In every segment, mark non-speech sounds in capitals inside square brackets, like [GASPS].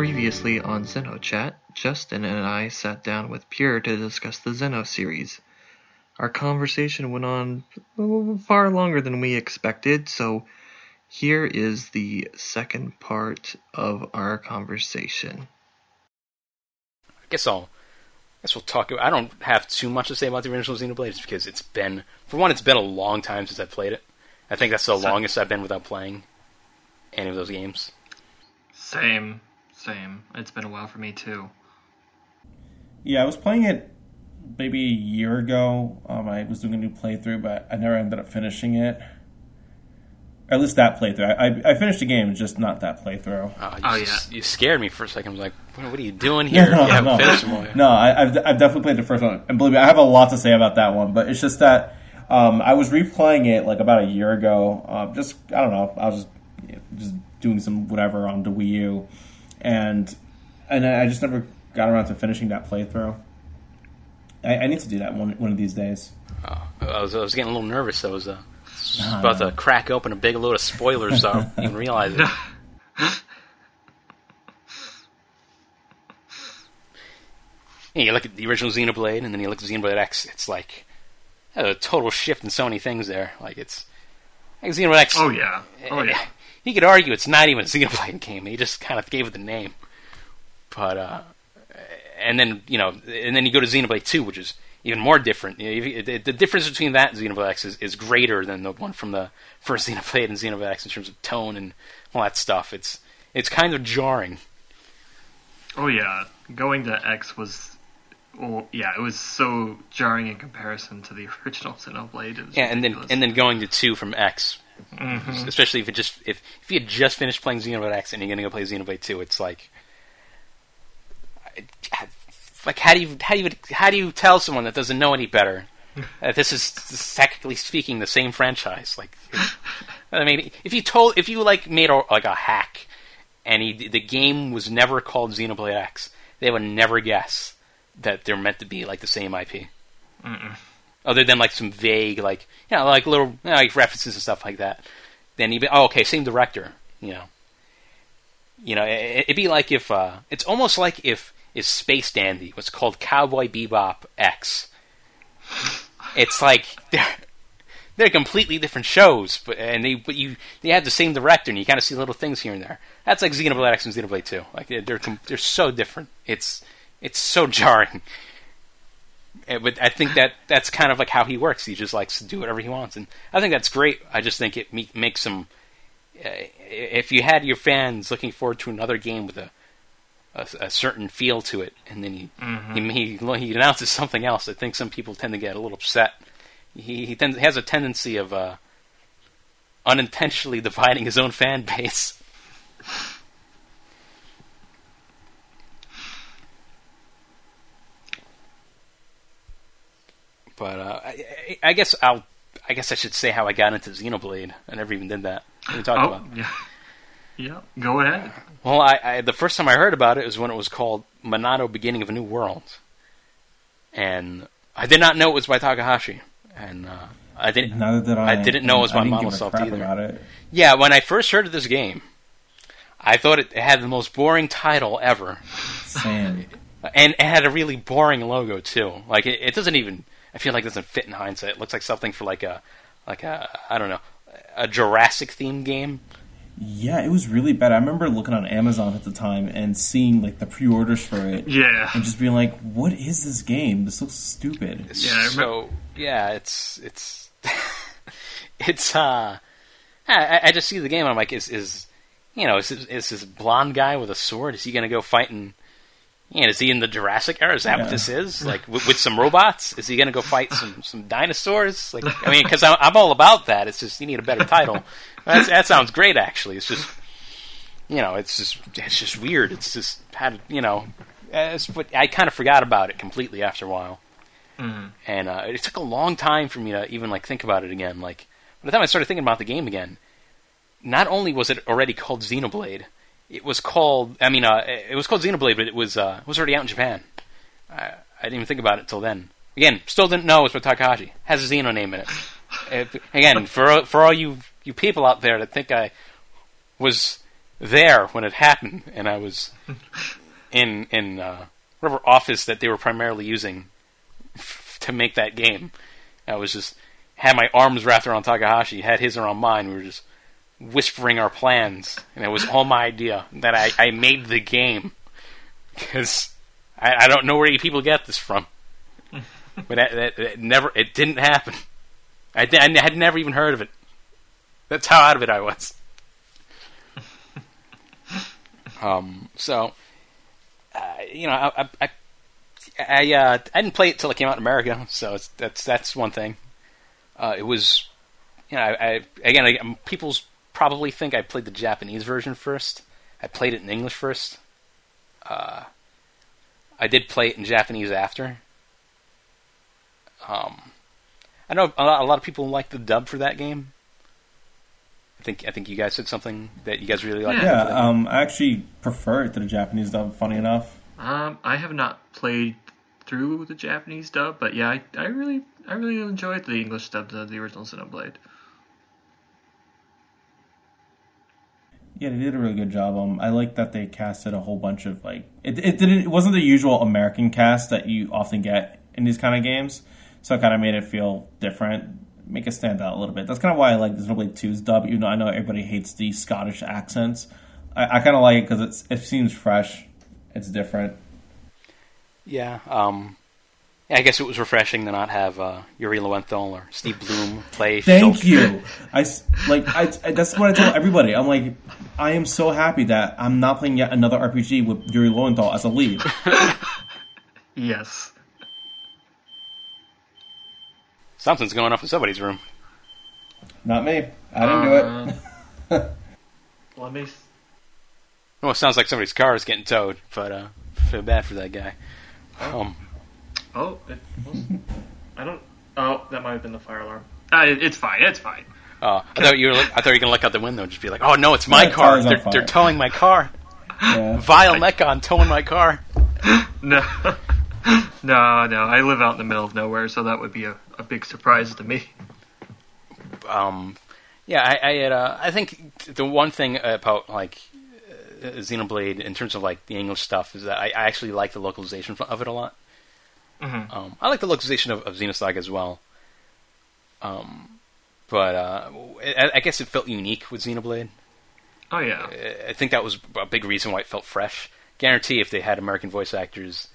Previously on XenoChat, Justin and I sat down with Pure to discuss the Xeno series. Our conversation went on far longer than we expected, so here is the second part of our conversation. I guess I'll. I guess we'll talk. I don't have too much to say about the original Xenoblade just because it's been, for one, it's been a long time since I've played it. I think that's the So- longest I've been without playing any of those games. Same, same. It's been a while for me too. Yeah, I was playing it maybe a year ago. Um, I was doing a new playthrough, but I never ended up finishing it. Or at least that playthrough. I, I, I finished the game, just not that playthrough. Oh, you, Oh, s- you scared me for a second. I was like, what, what are you doing [LAUGHS] here? if you haven't no, finished them all yet? no I, I've, I've definitely played the first one, and believe me, I have a lot to say about that one. But it's just that um, I was replaying it like about a year ago. Uh, just I don't know, I was just, just doing some whatever on the Wii U, and and I I just never got around to finishing that playthrough. I, I need to do that one one of these days. Oh, I was, I was getting a little nervous. I was uh, [LAUGHS] about to crack open a big load of spoilers, so I didn't even [LAUGHS] realize it. Yeah, you look at the original Xenoblade, and then you look at Xenoblade X. It's like a total shift in so many things there. Like it's like Xenoblade X. Oh yeah. Oh yeah. You could argue it's not even a Xenoblade [LAUGHS] game. He just kind of gave it the name. But uh, and then you know, and then you go to Xenoblade Two, which is even more different. You know, the, difference between that and Xenoblade X is, is greater than the one from the [LAUGHS] first Xenoblade and Xenoblade X in terms of tone and all that stuff. It's it's kind of jarring. Oh yeah. Going to X was. Well, yeah, it was so jarring in comparison to the [LAUGHS] original Xenoblade. Yeah, and then and then going to two from X, Mhm. especially if it just if if you had just finished playing Xenoblade X and you're gonna go play Xenoblade Two, it's like, like how do you how do you how do you tell someone that doesn't know any better [LAUGHS] that this is technically speaking the same franchise? Like, I mean, if you told if you like made a, like a hack and he, the game was never called Xenoblade X, they would never guess that they're meant to be like the same IP Mm-mm. Other than like some vague, like you know, like little you know, like references and stuff like that. Then be, oh, okay, same director, you know. You know, it, it'd be like if uh, it's almost like if if Space Dandy was called Cowboy Bebop X. It's like [LAUGHS] they're they're completely different shows, but and they but you they have the same director, and you kind of see little things here and there. That's like Xenoblade X and Xenoblade Two. Like they're, they're so different. It's it's so [LAUGHS] jarring. But I think that that's kind of like how he works. He just likes to do whatever he wants, and I think that's great. I just think it me- makes him. Uh, if you had your fans looking forward to another game with a a, a certain feel to it, and then he, Mhm. he he he announces something else, I think some people tend to get a little upset. He he tends, has a tendency of uh, unintentionally [LAUGHS] dividing his own fan base. But uh, I, I- I guess I'll. I guess I should say how I got into Xenoblade. I never even did that. What are we talking Oh about? yeah. Yeah. Go ahead. Well, I, I the first time I heard about it was when it was called Monado: Beginning of a New World, and I did not know it was by Takahashi, and uh, I didn't. Neither did I. I didn't know it was by didn't give a Monolith Soft either. About it. Yeah, when I first heard of this game, I thought it had the most boring title ever, Same. and it had a really boring logo too. Like it, it doesn't even. I feel like it doesn't fit in hindsight. It looks like something for like a, like a I don't know, a Jurassic themed game. Yeah, it was really bad. I remember looking on Amazon at the time and seeing like the pre-orders for it, Yeah. and just being like, "What is this game? This looks stupid." Yeah, I remem- so yeah, it's it's [LAUGHS] it's uh, I, I just see the game. and I'm like, is is you know, is this, is this blonde guy with a sword? Is he going to go fighting? Know, is he in the Jurassic era? Is that what this is? [LAUGHS] Like with, with some robots? Is he going to go fight some [LAUGHS] some dinosaurs? Like I mean, [LAUGHS] because I'm, I'm all about that. It's just you need a better title. That's, that sounds great, actually. It's just you know, it's just it's just weird. It's just had you know, but I kind of forgot about it completely after a while Mhm. and uh, it took a long time for me to even like think about it again. Like by the time I started thinking about the game again, not only was it already called Xenoblade, it was called. I mean, uh, it was called Xenoblade, but it was uh, it was already out in Japan. I, I didn't even think about it till then. Again, still didn't know it was by Takahashi. Has a Xeno name in it. Again, for for all you you people out there that think I was there when it happened, and I was in in uh, whatever office that they were primarily using f- [LAUGHS] to make that game. I was just had my arms wrapped around Takahashi, had his around mine. We were just whispering our plans, and it was all my idea that I, I made the game because I, I don't know where you people get this from. [LAUGHS] But that, that, that never it didn't happen. I, I had never even heard of it. That's how out of it I was. [LAUGHS] um. So, uh, you know, I I I, I, uh, I didn't play it till it came out in America, so it's, that's that's one thing. Uh, it was, you know, I, I again, I, um, people's probably think I played the Japanese version first. I played it in English first. Uh, I did play it in Japanese after. Um, I know a lot, a lot of people like the dub for that game. I think I think you guys said something that you guys really like. Yeah, um, I actually prefer it to the Japanese dub. Funny enough. Um, I have not played through the Japanese dub, but yeah, I, I really I really enjoyed the English dub of the original Xenoblade. Yeah, they did a really good job. Um, I like that they casted a whole bunch of like it. It didn't. It wasn't the usual American cast that you often get in these kind of games, so it kind of made it feel different, make it stand out a little bit. That's kind of why I like Xenoblade 2's dub. You know, I know everybody hates the Scottish accents, I, I kind of like it because it seems fresh, it's different. Yeah. Um, I guess it was refreshing to not have uh, Yuri Lowenthal or Steve Blum play. Thank Shulk. you. I like. I, I- that's what I tell everybody. I'm like, I am so happy that I'm not playing yet another RPG with Yuri Lowenthal as a lead. [LAUGHS] Yes. Something's going off in somebody's room. Not me. I didn't do it. Um, [LAUGHS] Let me. s- Well, it sounds like somebody's car is getting towed, but uh, feel bad for that guy. Um, Oh, it was, I don't. Oh, that might have been the fire alarm. Uh, it, it's fine. It's fine. uh, I thought you were. I thought you were gonna look out the window and just be like, "Oh no, it's my My car! car's They're, they're towing my car! Yeah. Vile Mechon towing my car!" [LAUGHS] No, no, no. I live out in the middle of nowhere, so that would be a, a big surprise to me. um, yeah, I, I had. Uh, I think the one thing about like uh, Xenoblade in terms of like the English stuff is that I, I actually like the localization of it a lot. Mhm. Um, I like the localization of, of Xenosaga as well. Um, but uh, I, I guess it felt unique with Xenoblade. Oh yeah. I think that was a big reason why it felt fresh. Guarantee if they had American voice actors,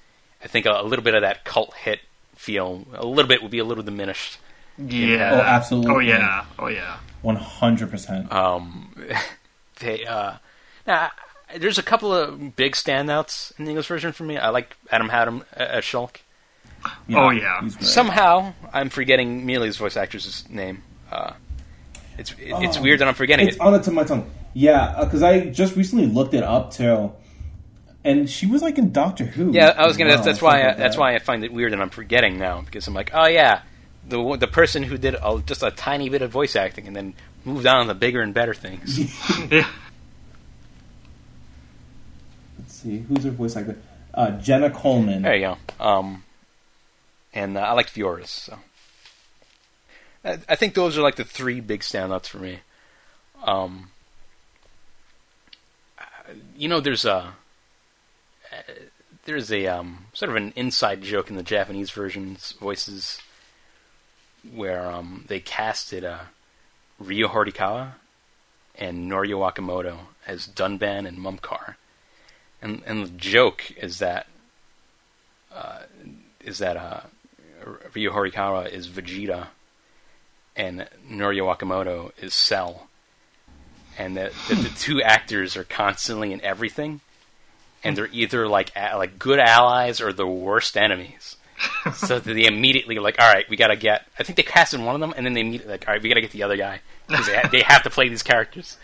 I think a, a little bit of that cult hit feel, a little bit would be a little diminished. Yeah. Oh, absolutely. Oh yeah. Oh yeah. One hundred percent. Um, [LAUGHS] they uh, now there's a couple of big standouts in the English version for me. I like Adam Howden as Shulk. Oh, yeah. Somehow I'm forgetting Melia's voice actress' name. Uh, it's it, it's Oh, weird that I'm forgetting It's it. on the tip of my tongue. Yeah, because I just recently looked it up too, and she was like in Doctor Who. Yeah, I was gonna. as that's, that's why. I, something like that's why I find it weird that I'm forgetting now because I'm like, oh yeah, the the person who did a, just a tiny bit of voice acting and then moved on to bigger and better things. [LAUGHS] Yeah. Let's see, who's her voice actor? Uh, Jenna Coleman. there you go. Um, and uh, I like Fiora's. So I, I think those are like the three big standouts for me. Um, uh, you know, there's a uh, there's a um, sort of an inside joke in the Japanese version's voices where um, they casted uh, Ryo Horikawa and Norio Wakamoto as Dunban and Mumkar, and and the joke is that uh, is that uh, Ryo Horikawa is Vegeta and Norio Wakamoto is Cell, and that, that the [LAUGHS] two actors are constantly in everything, and hmm. they're either like like good allies or the worst enemies. so [LAUGHS] they immediately like, all right, we gotta get. I think they casted one of them, and then they immediately like, all right, we gotta get the other guy because they, ha- they have to play these characters.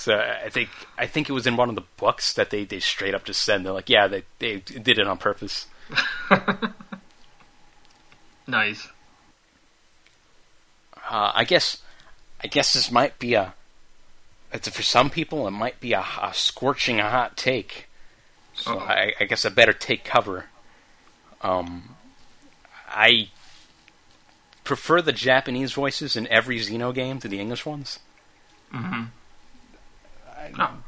So I think I think it was in one of the books that they, they straight up just said they're like, yeah, they they did it on purpose. [LAUGHS] Nice. Uh, I guess I guess this might be a. It's for some people, it might be a, a scorching hot take. So I, I guess I better take cover. Um, I prefer the Japanese voices in every Xeno game to the English ones. hmm Oh.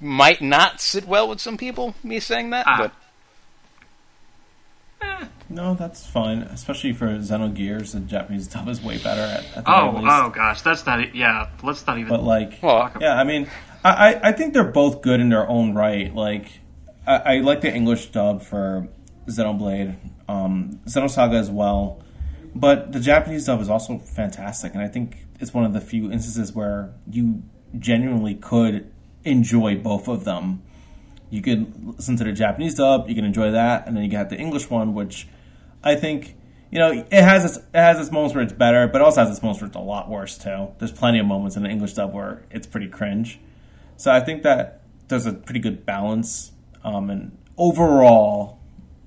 might not sit well with some people. Me saying that, Ah. but No, that's fine. Especially for Xenogears, the Japanese [LAUGHS] dub is way better at, at the Oh, very least. oh gosh, that's not. Yeah, let's not even. But like, Well, yeah, I mean, I, I, I think they're both good in their own right. Like, I, I like the English dub for Xenoblade, um, Xenosaga as well. But the Japanese dub is also fantastic, and I think it's one of the few instances where you genuinely could enjoy both of them. You could listen to the Japanese dub, you can enjoy that, and then you got the English one, which I think you know it has its it has its moments where it's better, but it also has its moments where it's a lot worse too. There's plenty of moments in the English dub where it's pretty cringe. So I think that there's a pretty good balance, um, and overall,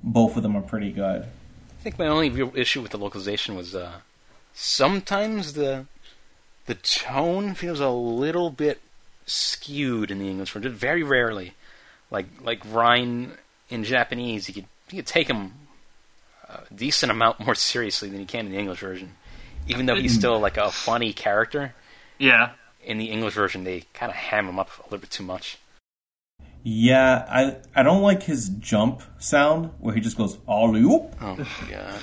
both of them are pretty good. I think my only real issue with the localization was uh, sometimes the the tone feels a little bit skewed in the English version. Very rarely, like like Reyn in Japanese, you could you could take him a decent amount more seriously than he can in the English version. Even though he's mm. still like a funny character, yeah, in the English version they kind of ham him up a little bit too much. Yeah, I I don't like his jump sound where he just goes all oop. Oh my god!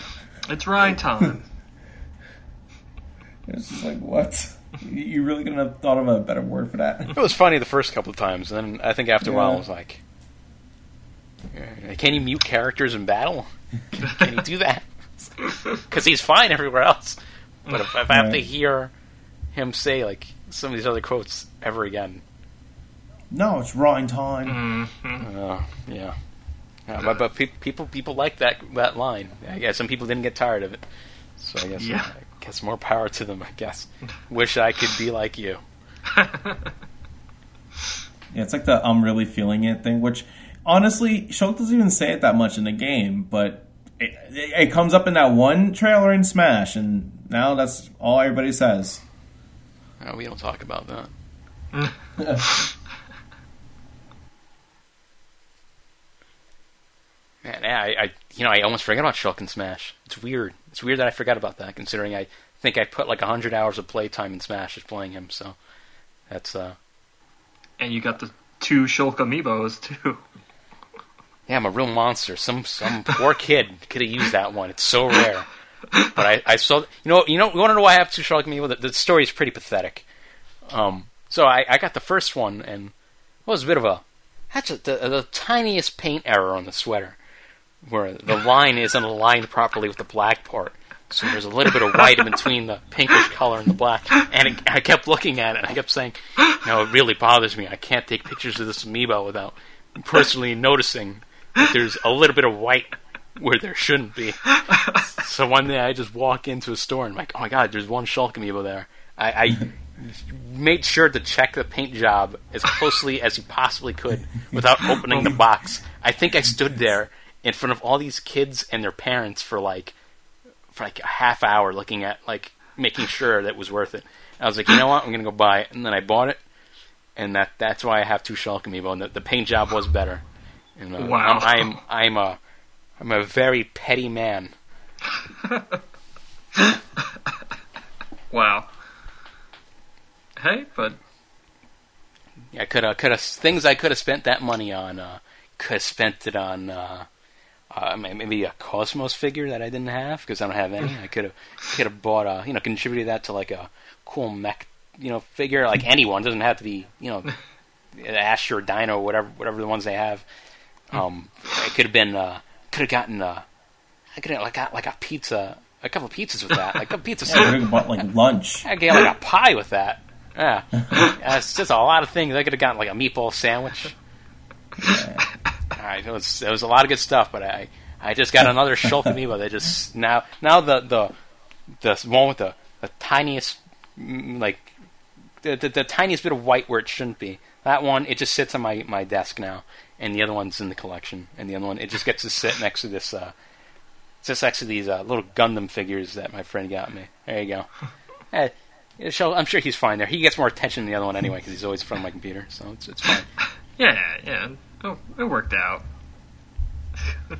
it's Reyn [LAUGHS] time. [LAUGHS] It's just like what? You- You really couldn't have thought of a better word for that? It was funny the first couple of times, and then I think after a while Yeah. it was like, can you mute characters in battle? [LAUGHS] Can he do that? [LAUGHS] Because he's fine everywhere else. But if, if I have to hear him say like some of these other quotes ever again, No, it's Reyn time. uh, yeah. Yeah, but but pe- people people like that that line. I guess some people didn't get tired of it, so I guess Yeah. I guess more power to them. I guess. Wish I could be like you. [LAUGHS] Yeah, it's like the I'm really feeling it thing, which honestly, Shulk doesn't even say it that much in the game, but it, it, it comes up in that one trailer in Smash, and now that's all everybody says. Uh, we don't talk about that. [LAUGHS] Man, I, I, you know, I almost forgot about Shulk and Smash. It's weird. It's weird that I forgot about that, considering I think I put like hundred hours of playtime in Smash just playing him. So that's, uh, and you got the two Shulk amiibos too. Yeah, I'm a real monster. Some some poor kid could have used that one. It's so rare. But I, I saw, you know, you know, you want to know why I have two Shulk Amiibo? The, the story is pretty pathetic. Um, so I, I got the first one, and it was a bit of a, that's a, the, the tiniest paint error on the sweater, where the [LAUGHS] line isn't aligned properly with the black part. So there's a little bit of white in between the pinkish color and the black. And it, I kept looking at it, and I kept saying, no, it really bothers me. I can't take pictures of this amiibo without personally noticing there's a little bit of white where there shouldn't be. So one day I just walk into a store and I'm like, oh my god, there's one Shulk amiibo there. I, I [LAUGHS] made sure to check the paint job as closely as you possibly could without opening the box. I think I stood there in front of all these kids and their parents for like for like a half hour looking at like making sure that it was worth it. I was like, you know what, I'm gonna go buy it, and then I bought it, and that that's why I have two Shulk amiibo, and the, the paint job was better. And, uh, Wow. I'm, I'm a I'm a very petty man. [LAUGHS] Wow. Hey, but I could have could have things I could have spent that money on. Uh, could have spent it on uh, uh, maybe a KOS-MOS figure that I didn't have because I don't have any. I could have could have bought a you know contributed that to like a cool mech you know figure like anyone doesn't have to be you know [LAUGHS] Ash or Dino whatever whatever the ones they have. Um, it could have been uh, could have gotten uh, I could have like got like a pizza a couple of pizzas with that like a pizza. I could have bought like lunch. I get like a pie with that. Yeah, Yeah, it's just a lot of things. I could have gotten like a meatball sandwich. All right, it was it was a lot of good stuff, but I I just got another Shulk [LAUGHS] amiibo. They just now now the the the one with the, the tiniest mm, like the, the the tiniest bit of white where it shouldn't be. That one it just sits on my my desk now, and the other one's in the collection, and the other one it just gets to sit next to this. uh it's just next to these uh, little Gundam figures that my friend got me. There you go. [LAUGHS] Yeah, so I'm sure he's fine there. He gets more attention than the other one anyway because he's always in front of my computer, so it's it's fine. [LAUGHS] yeah, yeah, oh, it worked out. [LAUGHS]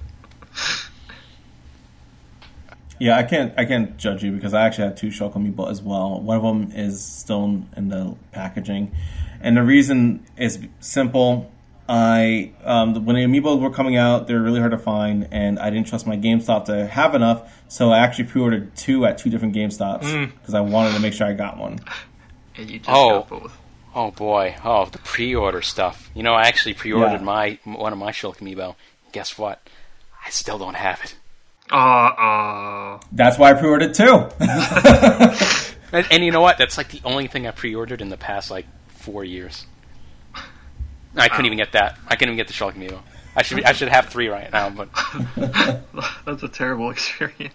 Yeah, I can't I can't judge you because I actually had two Shulk amiibo as well. One of them is still in the packaging, and the reason is simple. I um, when the amiibos were coming out, they were really hard to find, and I didn't trust my GameStop to have enough, so I actually pre-ordered two at two different GameStops because I wanted to make sure I got one. And you just Oh. got both. Oh boy, oh the pre-order stuff. You know, I actually pre-ordered Yeah. my one of my Shulk amiibo. Guess what? I still don't have it. Oh, oh. That's why I pre-ordered two. [LAUGHS] And, and you know what? That's like the only thing I pre-ordered in the past like four years. I couldn't even get that. I couldn't even get the amiibo. I should I should have three right now, but [LAUGHS] That's a terrible experience.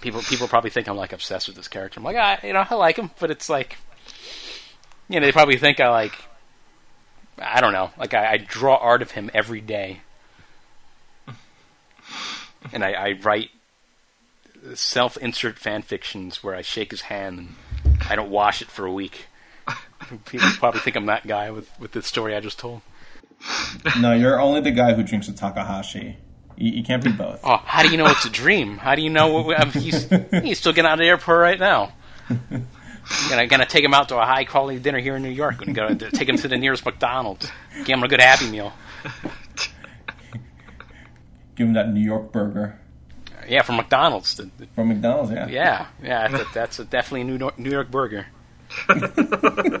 people people probably think I'm like obsessed with this character. I'm like, I, you know, I like him, but it's like, you know, they probably think I like, I don't know, like I, I draw art of him every day, and I, I write self-insert fan fictions where I shake his hand and I don't wash it for a week. People probably think I'm that guy with with the story I just told. no, you're only the guy who drinks the Takahashi. You, you can't be both. Oh, how do you know it's a dream? How do you know what, I mean, he's he's still getting out of the airport right now? [LAUGHS] Gonna gonna take him out to a high quality dinner here in New York. Gonna go to take him to the nearest McDonald's. Give him a good Happy Meal. Give him that New York burger Yeah, from McDonald's. From McDonald's. Yeah. yeah, yeah, that's, a, that's a definitely a New York, New York burger. Uh,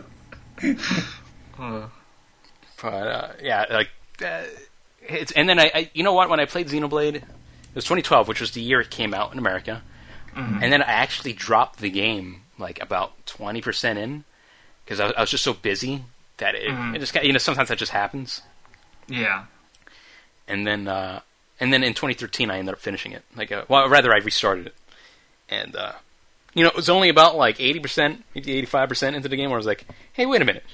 [LAUGHS] But uh, yeah, like uh, it's and then I, I you know what? When I played Xenoblade, it was 2012, which was the year it came out in America, and then I actually dropped the game like about 20 percent in because I, was- I was just so busy that it, it just got, you know sometimes that just happens, yeah. and then uh, and then in 2013 I ended up finishing it. Like uh, well rather I restarted it, and uh, you know it was only about like 80 percent, 85 percent into the game where I was like, hey wait a minute.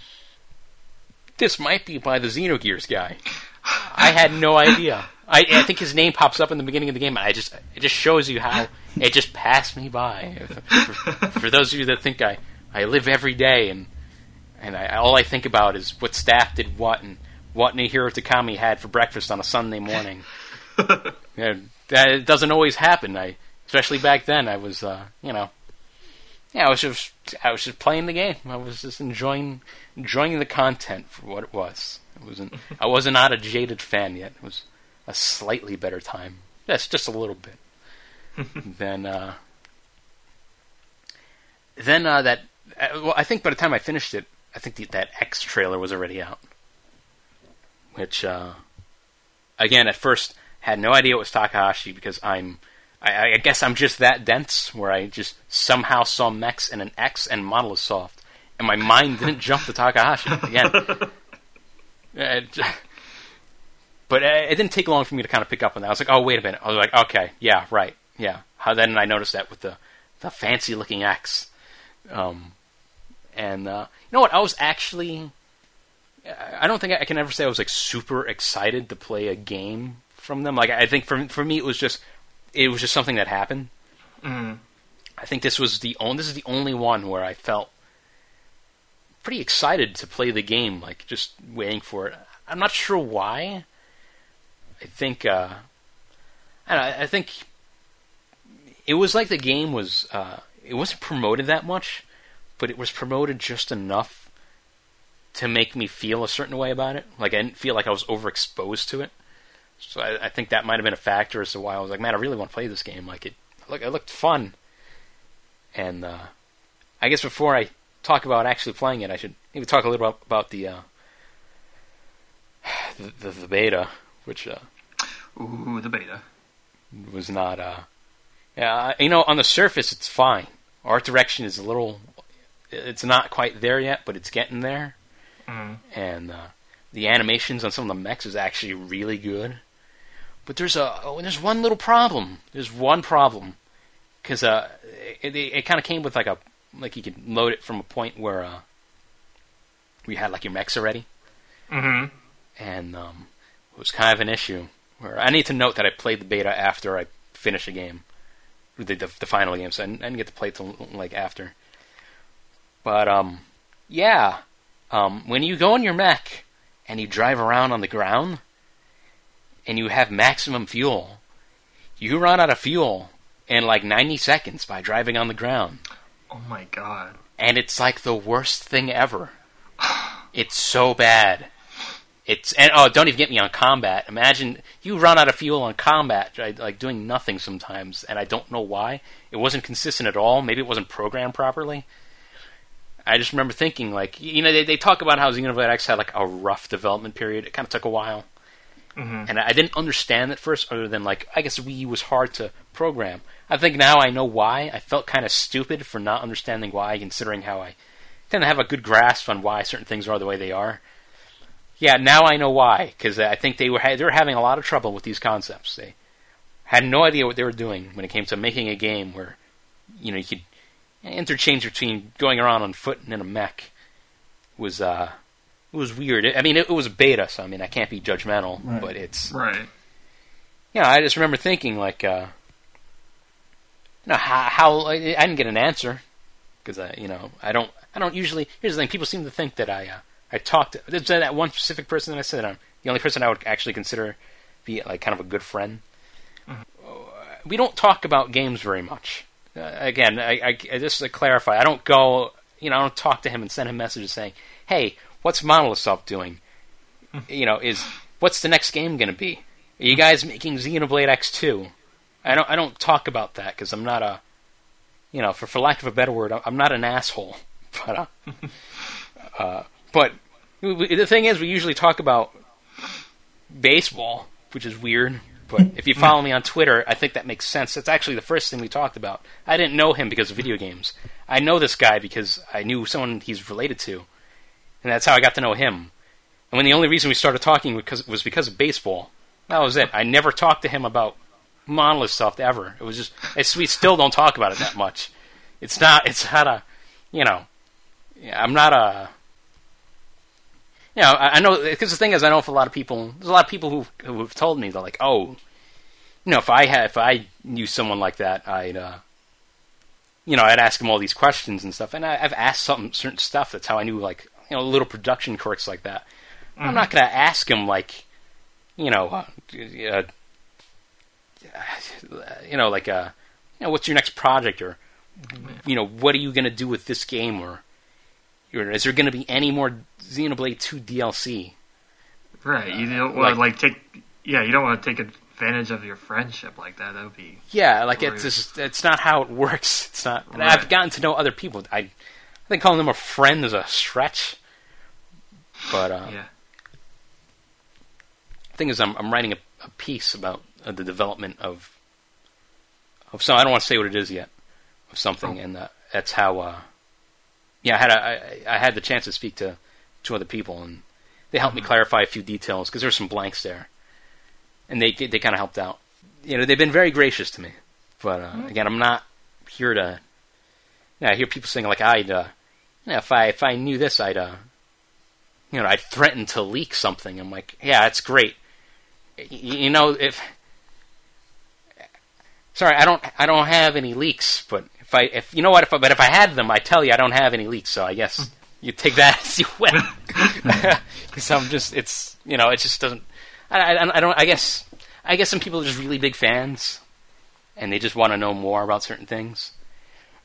This might be by the Xenogears guy. I had no idea. I, I think his name pops up in the beginning of the game. And I just it just shows you how it just passed me by. For, for those of you that think I, I live every day and and I, all I think about is what staff did what and what Nihiro Takami had for breakfast on a Sunday morning. [LAUGHS] Yeah, that it doesn't always happen. I especially back then. I was uh, you know yeah, I was just I was just playing the game. I was just enjoying enjoying the content for what it was. It wasn't I was not a jaded fan yet. It was a slightly better time. Yes, just a little bit. [LAUGHS] then uh then uh that uh, well I think by the time I finished it, I think the, that X trailer was already out. Which uh again at first had no idea it was Takahashi because I'm I, I guess I'm just that dense where I just somehow saw mechs and an X and model Monolith Soft, and my mind didn't jump to Takahashi again. [LAUGHS] Uh, but uh, it didn't take long for me to kind of pick up on that. I was like, oh wait a minute. I was like, okay, yeah, right, yeah. How then I noticed that with the the fancy looking X, um, and uh, you know what? I was actually. I don't think I can ever say I was like super excited to play a game from them. Like I think for for me it was just it was just something that happened. Mm. I think this was the only this is the only one where I felt pretty excited to play the game, like just waiting for it. I'm not sure why. I think uh, I, don't know, I think it was like the game was uh, it wasn't promoted that much, but it was promoted just enough to make me feel a certain way about it. Like I didn't feel like I was overexposed to it. So I, I think that might have been a factor as to why I was like, man, I really want to play this game. Like it, look, it looked fun. And uh, I guess before I talk about actually playing it, I should maybe talk a little about, about the, uh, [SIGHS] the, the the beta, which uh, Ooh, the beta. was not. Uh, yeah, you know, on the surface it's fine. Art direction is a little. It's not quite there yet, but it's getting there. Mm. And uh, the animations on some of the mechs is actually really good. But there's a oh, there's one little problem. There's one problem because uh, it, it, it kind of came with like a like you could load it from a point where uh, we had like your mechs already, mm-hmm. and um, it was kind of an issue. Where I need to note that I played the beta after I finished the game, the the, the final game, so I didn't, I didn't get to play it till like after. But um, yeah, um, when you go in your mech and you drive around on the ground, and you have maximum fuel, you run out of fuel in like 90 seconds by driving on the ground. Oh my god. And it's like the worst thing ever. It's so bad. It's and oh, don't even get me on combat. Imagine you run out of fuel on combat, right, like doing nothing sometimes, and I don't know why. It wasn't consistent at all. Maybe it wasn't programmed properly. I just remember thinking, like, you know, they, they talk about how Xenoblade X had like a rough development period. It kind of took a while, and I didn't understand at first, other than like, I guess Wii was hard to program. I think now I know why. I felt kind of stupid for not understanding why, considering how I tend to have a good grasp on why certain things are the way they are. Yeah, now I know why because I think they were ha- they were having a lot of trouble with these concepts. They had no idea what they were doing when it came to making a game where you know you could interchange between going around on foot and in a mech was uh it was weird. I mean, it, it was beta, so I mean, I can't be judgmental, Right. but it's Right. yeah. I just remember thinking like, uh, you know, how, how I didn't get an answer because I, you know, I don't, I don't usually. Here's the thing: people seem to think that I, uh, I talked. To, there's that one specific person that I said I'm the only person I would actually consider be like kind of a good friend. Uh, We don't talk about games very much. Uh, again, I, I, I- just to clarify, I don't go, you know, I don't talk to him and send him messages saying, "Hey, what's Monolith doing? You know, is what's the next game going to be? Are you guys making Xenoblade X two? I don't, I don't talk about that because I'm not a, you know, for for lack of a better word, I'm not an asshole. [LAUGHS] But, uh, [LAUGHS] uh, but we- the thing is, we usually talk about baseball, which is weird. But if you follow me on Twitter, I think that makes sense. That's actually the first thing we talked about. I didn't know him because of video games. I know this guy because I knew someone he's related to, and that's how I got to know him. And when the only reason we started talking was because of baseball, that was it. I never talked to him about monolith stuff ever. It was just it's, we still don't talk about it that much. It's not. It's not a. You know, I'm not a. You know, I, I know because the thing is, I know for a lot of people, there's a lot of people who who have told me they're like, oh, you know, if I had, if I knew someone like that, I'd, uh, you know, I'd ask him all these questions and stuff, and I, I've asked some certain stuff. That's how I knew, like, you know, little production quirks like that. I'm not gonna ask him like, you know, uh, uh, you know, like, uh, you know, what's your next project, or you know, what are you gonna do with this game, or, or is there gonna be any more Xenoblade 2 DLC? Right. You don't want to like take. Yeah, you don't want to take advantage of your friendship like that. That would be. Yeah, like it's just, it's not how it works. It's not. And Right. I've gotten to know other people. I, I think calling them a friend is a stretch. But uh, Yeah. thing is, I'm I'm writing a, a piece about uh, the development of of some. I don't want to say what it is yet. Of something, Oh. and uh, that's how. Uh, yeah, I had a, I, I had the chance to speak to two other people, and they helped me clarify a few details because there's some blanks there, and they they kind of helped out. You know, they've been very gracious to me. But uh, again, I'm not here to. Yeah, I hear people saying like I'd. Uh, yeah, if I if I knew this, I'd. You know, I threatened to leak something. I'm like, yeah, that's great. You know, if sorry, I don't, I don't have any leaks. But if I, if you know what, if I, but if I had them, I tell you, I don't have any leaks. So I guess hmm. you take that [LAUGHS] as you will. [LAUGHS] [LAUGHS] Because I'm just, it's, you know, it just doesn't. I, I, I don't. I guess, I guess some people are just really big fans, and they just want to know more about certain things.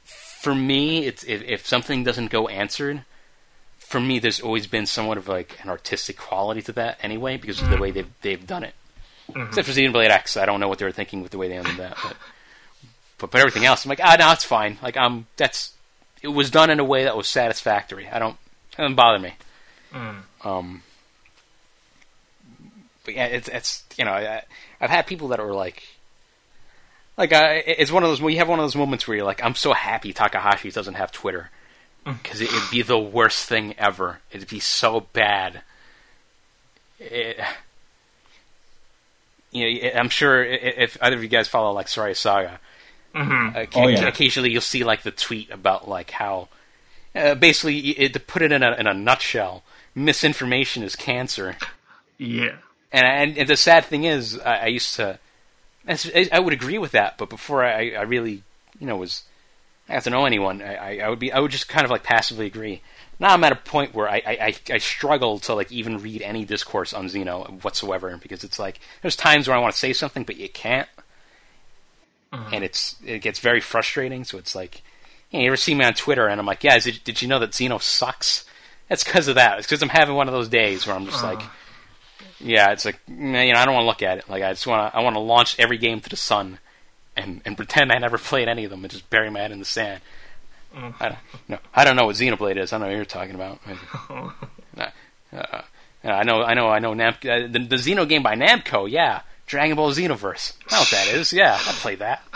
For me, it's if, if something doesn't go answered, for me, there's always been somewhat of like an artistic quality to that anyway, because of the way they've they've done it. Except for Xenoblade X, I don't know what they were thinking with the way they ended that. But, but but everything else, I'm like, ah, no, it's fine. Like, um, that's it was done in a way that was satisfactory. I don't, it doesn't bother me. Mm. Um, but yeah, it's it's you know, I, I've had people that were like. Like uh, it's one of those you have one of those moments where you're like, I'm so happy Takahashi doesn't have Twitter because it, would be the worst thing ever. It'd be so bad. It, you know, I'm sure i- i- if either of you guys follow like Soraya Saga, hmm uh, Oh, yeah. occasionally you'll see like the tweet about like how uh, basically it, to put it in a in a nutshell, misinformation is cancer. Yeah. And, and, and the sad thing is, I, I used to, I, I would agree with that, but before I, I really, you know, was, I got to know anyone, I, I, I would be, I would just kind of like passively agree. Now I'm at a point where I, I, I, struggle to like even read any discourse on Xeno whatsoever because it's like there's times where I want to say something but you can't. Mm-hmm. and it's it gets very frustrating. So it's like, you, know, you ever see me on Twitter, and I'm like, yeah, did, did you know that Xeno sucks? That's because of that. It's because I'm having one of those days where I'm just uh-huh. like, yeah, it's like, you know, I don't want to look at it. Like I just want to, I want to launch every game to the sun, and and pretend I never played any of them and just bury my head in the sand. I don't, no, I don't know what Xenoblade is. I don't know what you're talking about. [LAUGHS] Uh, I know, I know, I know. Uh, the, the Xeno game by Namco, yeah. Dragon Ball Xenoverse. I know what that is. Yeah, I played that. [LAUGHS]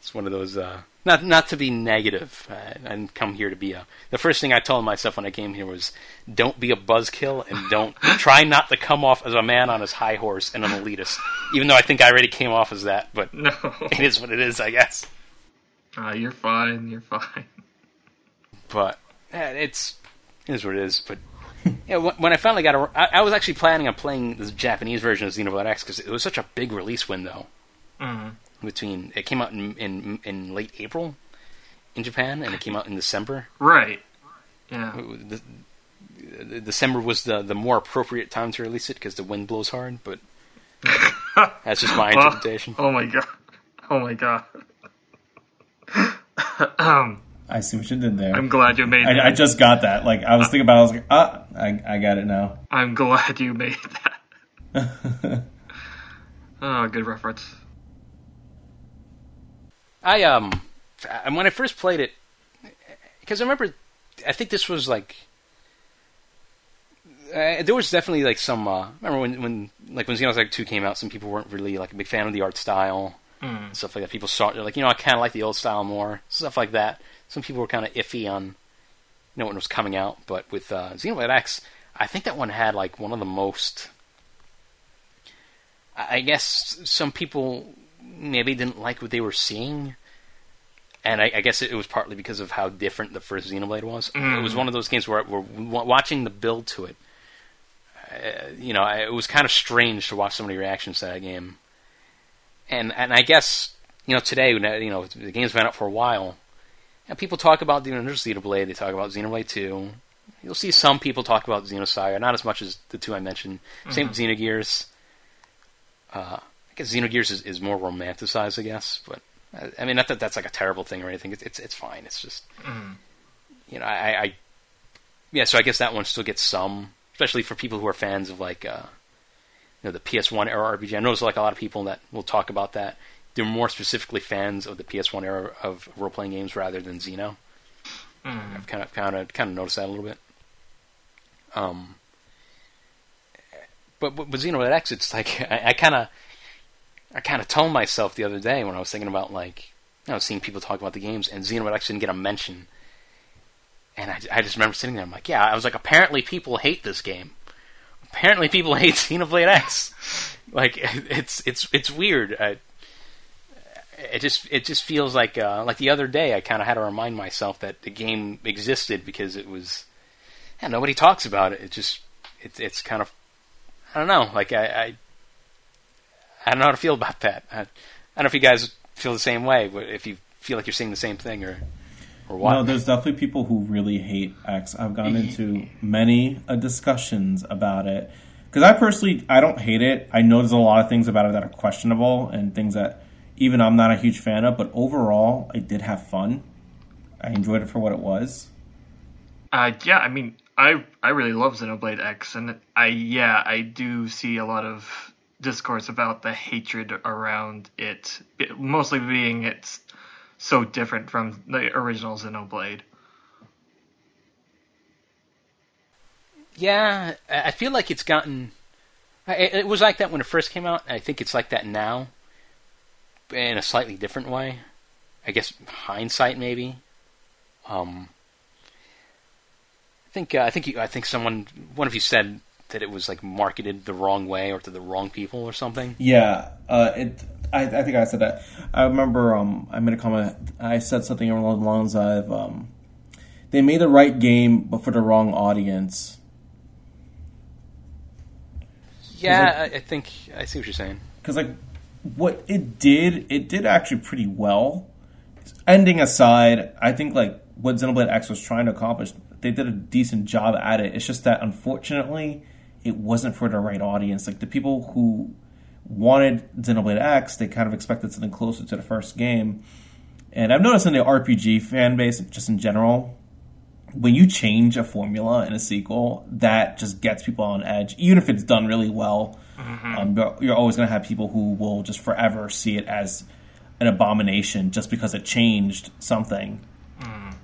It's one of those. Uh, not not to be negative. Uh, I didn't come here to be a. The first thing I told myself when I came here was, don't be a buzzkill and don't [LAUGHS] try not to come off as a man on his high horse and an elitist. Even though I think I already came off as that, but No. it is what it is, I guess. Uh, you're fine. You're fine. but eh, it's it is what it is. But yeah, when I finally got, a, I, I was actually planning on playing the Japanese version of Xenoblade X because it was such a big release window Mm. Between. It came out in, in in late April in Japan, and it came out in December. Right. Yeah. The, the- December was the the more appropriate time to release it because the wind blows hard. But [LAUGHS] that's just my interpretation. oh my god. Oh my god. [LAUGHS] um, I see what you did there. I'm glad you made that. I, I just got that. Like I was thinking about. it, I was like, ah, I, I got it now. I'm glad you made that. [LAUGHS] Oh, good reference. I um, and when I first played it, because I remember, I think this was like, uh, there was definitely like some. Uh, remember when when like when Xenoblade Two came out, some people weren't really like a big fan of the art style, and stuff like that. People saw they're like, you know, I kind of like the old style more, stuff like that. Some people were kind of iffy on, you know, when it was coming out. But with uh, Xenoblade X, I think that one had like one of the most. I guess some people maybe didn't like what they were seeing, and I, I guess it, was partly because of how different the first Xenoblade was. It was one of those games where we're watching the build to it. Uh, you know, I, it was kind of strange to watch so many reactions to that game, and and I guess you know today, you know, the game's been out for a while, and people talk about you know, there's Xenoblade, they talk about Xenoblade Two. You'll see some people talk about Xenosaga, not as much as the two I mentioned. Same with Xenogears. Uh, guess Xenogears is, is more romanticized, I guess, but uh, I mean, not that that's like a terrible thing or anything. It's it's, it's fine. It's just you know, I, I yeah. So I guess that one still gets some, especially for people who are fans of like uh, you know the PS1 era RPG. I know there's like a lot of people that will talk about that. They're more specifically fans of the PS1 era of role playing games rather than Xeno. I've kind of kind of kind of noticed that a little bit. Um, but but with Xenoblade X, it's like [LAUGHS] I kind of I kind of told myself the other day when I was thinking about like you know seeing people talk about the games and Xenoblade X didn't get a mention, and I, I just remember sitting there. I'm like, yeah, I was like, apparently people hate this game. Apparently people [LAUGHS] hate Xenoblade X. like [LAUGHS] it's it's it's weird. I, it just it just feels like uh, like the other day I kind of had to remind myself that the game existed because it was yeah, nobody talks about it. It just it's it's kind of I don't know like I, I I don't know how to feel about that. I, I don't know if you guys feel the same way, but if you feel like you're seeing the same thing or or what. No, there's definitely people who really hate X. I've gone [LAUGHS] into many uh, discussions about it because I personally I don't hate it. I know there's a lot of things about it that are questionable and things that even I'm not a huge fan of. But overall, I did have fun. I enjoyed it for what it was. Uh, yeah, I mean, I I really love Xenoblade X, and I yeah, I do see a lot of discourse about the hatred around it, mostly being it's so different from the original Xenoblade. Yeah, I feel like it's gotten. It it was like that when it first came out. I think it's like that now, in a slightly different way. I guess hindsight, maybe. Um, I think uh, I think you, I think someone one of you said that it was like marketed the wrong way or to the wrong people or something. Yeah, uh, it. I, I think I said that. I remember um, I made a comment. I said something along the lines of, um, "They made the right game, but for the wrong audience." Yeah, I, I think I see what you're saying. because like what it did, it did actually pretty well. Ending aside, I think like what Xenoblade X was trying to accomplish, they did a decent job at it. It's just that unfortunately, it wasn't for the right audience. Like the people who wanted Xenoblade X, they kind of expected something closer to the first game. And I've noticed in the RPG fan base, just in general, when you change a formula in a sequel, that just gets people on edge, even if it's done really well. Um, you're, you're always going to have people who will just forever see it as an abomination just because it changed something.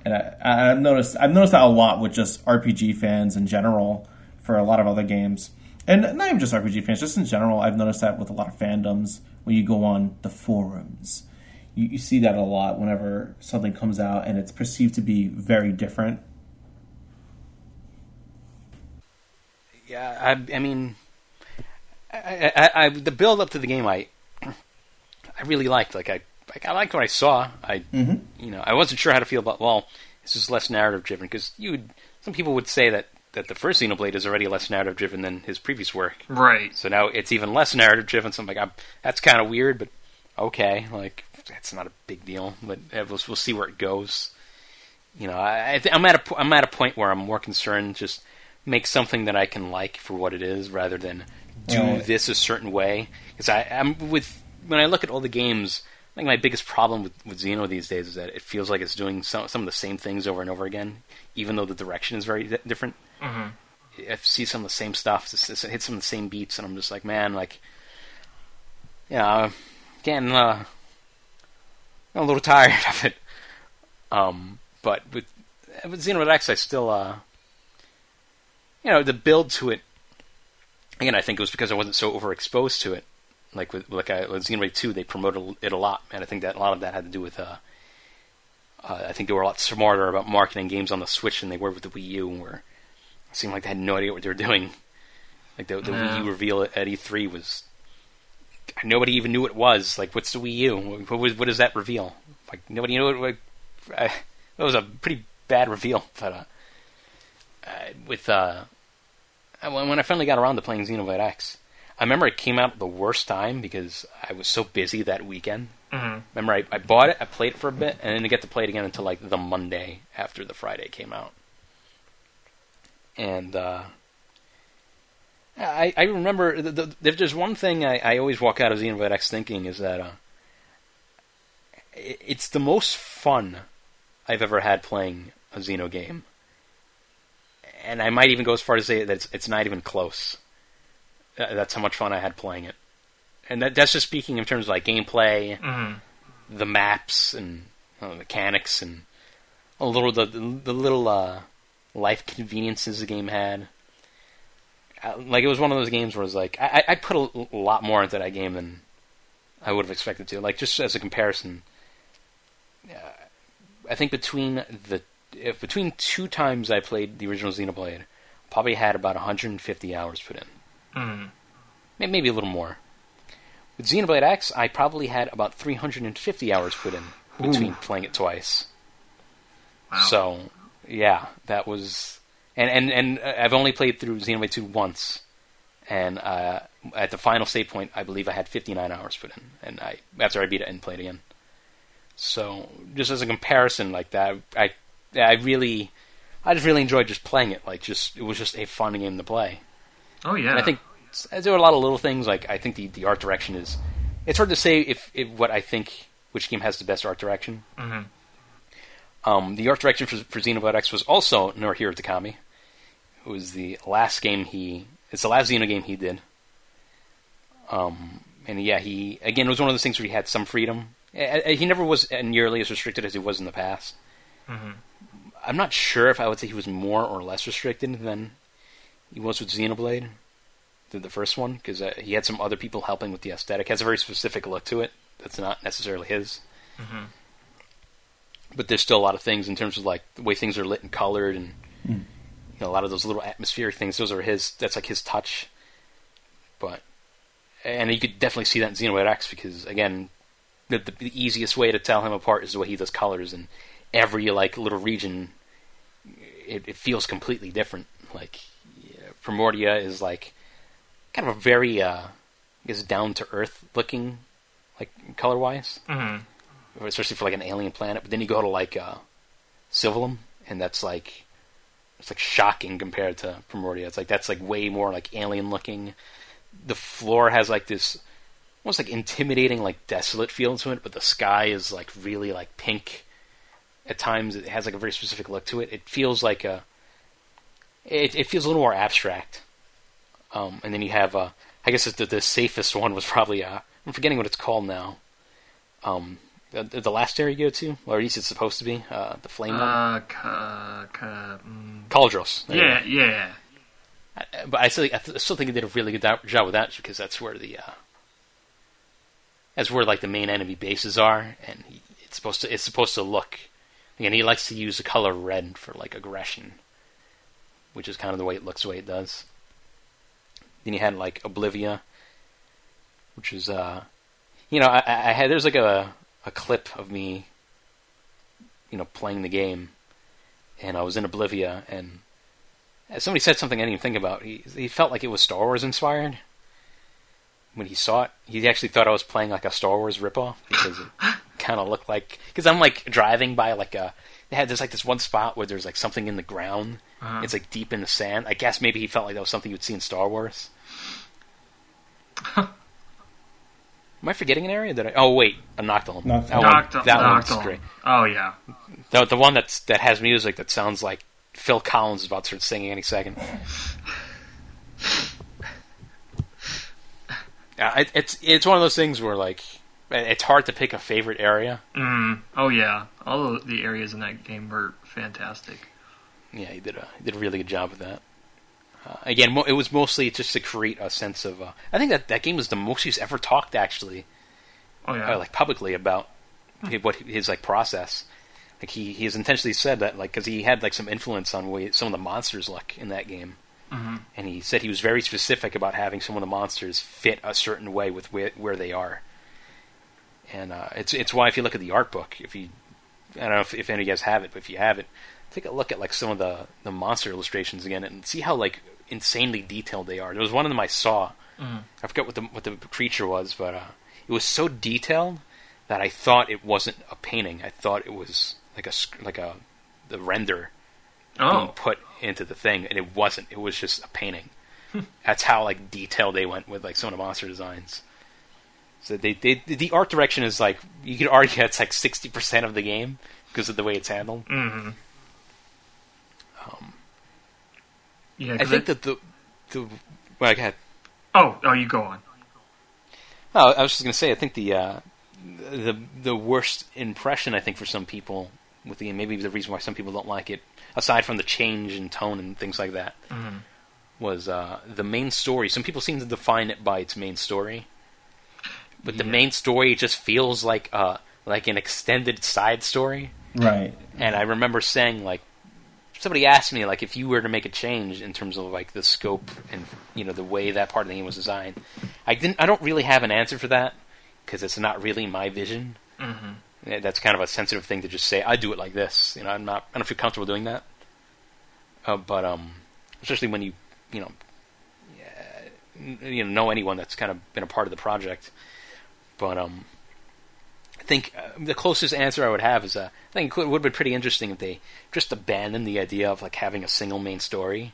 And I, I- I've noticed I've noticed that a lot with just RPG fans in general for a lot of other games, and not even just RPG fans, just in general. I've noticed that with a lot of fandoms when you go on the forums, you, you see that a lot whenever something comes out and it's perceived to be very different. Yeah, I, I mean, I, I, I, the build up to the game, I, I really liked. Like I, like I liked what I saw. I, mm-hmm. you know, I wasn't sure how to feel about. Well, this is less narrative driven because you, would, some people would say that that the first Xenoblade is already less narrative driven than his previous work. Right. So now it's even less narrative driven. So I'm like, I'm, that's kind of weird, but okay, like that's not a big deal. But uh, we'll, we'll see where it goes. You know, I, I th- I'm at a po- I'm at a point where I'm more concerned just make something that I can like for what it is, rather than do Right. this a certain way. Because I I'm with when I look at all the games. I think my biggest problem with, with Xeno these days is that it feels like it's doing some some of the same things over and over again, even though the direction is very di- different. I see some of the same stuff, it's- it's- it hits some of the same beats, and I'm just like, man, like, you know, getting uh, a little [LAUGHS] tired of it. Um, but with with Xenoblade X, I still, uh, you know, the build to it. Again, I think it was because I wasn't so overexposed to it. Like with like I, with Xenoblade Two, they promoted it a lot, and I think that a lot of that had to do with. Uh, uh, I think they were a lot smarter about marketing games on the Switch than they were with the Wii U, where it seemed like they had no idea what they were doing. Like the, the. Wii U reveal at E3 was nobody even knew what it was. Like, what's the Wii U? What, was, what does that reveal? Like, nobody knew it. Like, it was a pretty bad reveal. [LAUGHS] But uh, uh, with uh, when when I finally got around to playing Xenoblade X, I remember it came out at the worst time because I was so busy that weekend. Mhm. Remember, I, I bought it, I played it for a bit, and didn't get to play it again until like the Monday after the Friday came out. And uh, I, I remember the, the, if there's one thing I, I always walk out of Xenoblade X thinking is that uh, it- it's the most fun I've ever had playing a Xeno game, and I might even go as far as to say that it's, it's not even close. Uh, That's how much fun I had playing it, and that, that's just speaking in terms of like gameplay, Mhm. the maps and uh, mechanics, and a little the the little uh, life conveniences the game had. Uh, like it was one of those games where it was like I, I put a, lot more into that game than I would have expected to. Like just as a comparison, uh, I think between the if between two times I played the original Xenoblade, I probably had about 150 hours put in, May- maybe a little more. With Xenoblade X, I probably had about 350 hours put in between playing it twice. Wow. So, yeah, that was, and and and uh, I've only played through Xenoblade Two once, and uh, at the final save point, I believe I had 59 hours put in, and I after I beat it and played again. So, just as a comparison, like that, I I really, I just really enjoyed just playing it. Like, just it was just a fun game to play. Oh yeah. And I think there are a lot of little things. Like I think the, the art direction is. It's hard to say if, if what I think which game has the best art direction. Mhm. Um, the art direction for, for Xenoblade X was also Norihiro Takami. It was the last game he. It's the last Xeno game he did. Um, and yeah, he again it was one of those things where he had some freedom. He never was nearly as restricted as he was in the past. Mhm. I'm not sure if I would say he was more or less restricted than he was with Xenoblade, the, the first one, because uh, he had some other people helping with the aesthetic. Has a very specific look to it that's not necessarily his. Mhm. But there's still a lot of things in terms of like the way things are lit and colored, and you know, a lot of those little atmospheric things. Those are his. That's like his touch. But and you could definitely see that in Xenoblade X because again, the, the, the easiest way to tell him apart is the way he does colors, and every like little region, it, it feels completely different. Like yeah, Primordia is like kind of a very, uh, I guess, down to earth looking, like color wise, Mhm. especially for like an alien planet. But then you go to like uh, Sylvalum, and that's like it's like shocking compared to Primordia. It's like that's like way more like alien looking. The floor has like this almost like intimidating, like desolate feel to it, but the sky is like really like pink. At times, it has like a very specific look to it. It feels like a. It, it feels a little more abstract. Um, and then you have, uh, I guess the, the safest one was probably, uh, I'm forgetting what it's called now. Um, the, the last area you go to, or at least it's supposed to be, uh, the flame one. Uh, ca, ca, mm, you yeah, yeah. I- but I still, I th- still think they did a really good job with that, because that's where the, uh, that's where like the main enemy bases are, and he, it's supposed to, it's supposed to look. Again, he likes to use the color red for like aggression, which is kind of the way it looks, the way it does. Then you had like Oblivia, which is, uh, you know, I, I had there's like a a clip of me, you know, playing the game, and I was in Oblivia, and somebody said something I didn't even think about. He he felt like it was Star Wars inspired when he saw it. He actually thought I was playing like a Star Wars ripoff because it [GASPS] kind of looked like because I'm like driving by like a they had there's like this one spot where there's like something in the ground. Uh-huh. It's like deep in the sand. I guess maybe he felt like that was something you'd see in Star Wars. [LAUGHS] Am I forgetting an area? That I, oh wait, a Noctilum. Noctilum. That, one, Noctil- that one's great. Oh yeah. The the one that's that has music that sounds like Phil Collins is about to start singing any second. Yeah, it, it's it's one of those things where like it's hard to pick a favorite area. Mm, oh yeah. All the areas in that game were fantastic. Yeah, he did a he did a really good job with that. Uh, again, mo- it was mostly just to create a sense of. Uh, I think that that game was the most he's ever talked actually, Oh yeah. uh, like publicly about hi- what his like process. Like he he has intentionally said that like because he had like some influence on way some of the monsters look in that game, Mhm. and he said he was very specific about having some of the monsters fit a certain way with where, where they are. And uh, it's it's why if you look at the art book, if you I don't know if, if any of you guys have it, but if you have it, take a look at like some of the the monster illustrations again and see how like insanely detailed they are. There was one of them I saw. Mhm. I forget what the what the creature was, but uh, it was so detailed that I thought it wasn't a painting. I thought it was like a like a the render being Oh. put into the thing, and it wasn't. It was just a painting. [LAUGHS] That's how like detailed they went with like some of the monster designs. So they, they the art direction is like you could argue [LAUGHS] it's like sixty percent of the game because of the way it's handled. Mm-hmm. Um, Yeah. I 'cause think it- that the the well, I had Oh, oh, you go on. Oh, I was just going to say, I think the uh, the the worst impression I think for some people with the maybe the reason why some people don't like it, aside from the change in tone and things like that, Mhm. was uh, the main story. Some people seem to define it by its main story, but the main story just feels like uh, like an extended side story. Right. And I remember saying like somebody asked me like if you were to make a change in terms of like the scope and you know the way that part of the game was designed. I didn't. I don't really have an answer for that because it's not really my vision. Mm-hmm. That's kind of a sensitive thing to just say. I do it like this. You know, I'm not. I don't feel comfortable doing that. Uh, but um, especially when you you know you know know anyone that's kind of been a part of the project. But um, I think uh, the closest answer I would have is uh, I think it would have been pretty interesting if they just abandoned the idea of like having a single main story.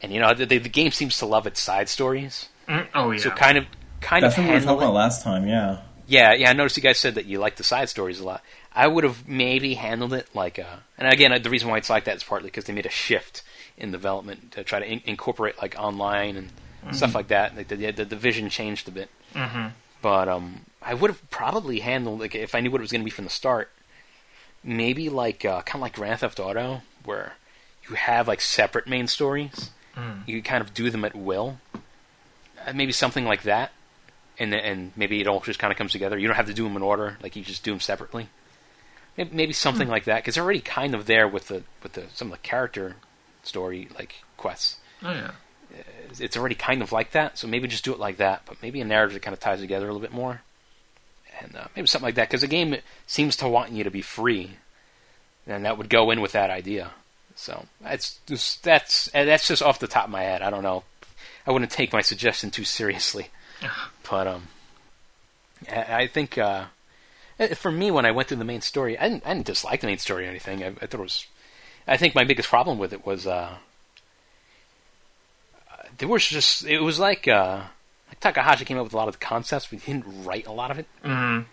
And you know, the, the, the game seems to love its side stories, Mm, oh yeah. so kind of kind That's of what we were talking about last time. Yeah. yeah, yeah. I noticed you guys said that you like the side stories a lot. I would have maybe handled it like, uh, and again, the reason why it's like that is partly because they made a shift in development to try to in- incorporate like online and stuff like that. Like the, the the vision changed a bit, hmm but um, I would have probably handled like if I knew what it was going to be from the start. Maybe like uh, kind of like Grand Theft Auto, where you have like separate main stories. Mm. You kind of do them at will. Uh, maybe something like that and and maybe it all just kind of comes together. You don't have to do them in order; like you just do them separately. Maybe, maybe something like that because they're already kind of there with the with the some of the character story like quests. Oh yeah. It's already kind of like that, so maybe just do it like that. But maybe a narrative that kind of ties together a little bit more, and uh, maybe something like that because the game seems to want you to be free, and that would go in with that idea. So that's just, that's that's just off the top of my head. I don't know. I wouldn't take my suggestion too seriously. [LAUGHS] But um, I I think uh, eh, for me, when I went through the main story, I didn't, I didn't dislike the main story or anything. I, I thought it was. I think my biggest problem with it was uh, there was just it was like uh, like Takahashi came up with a lot of the concepts, but he didn't write a lot of it. Mm.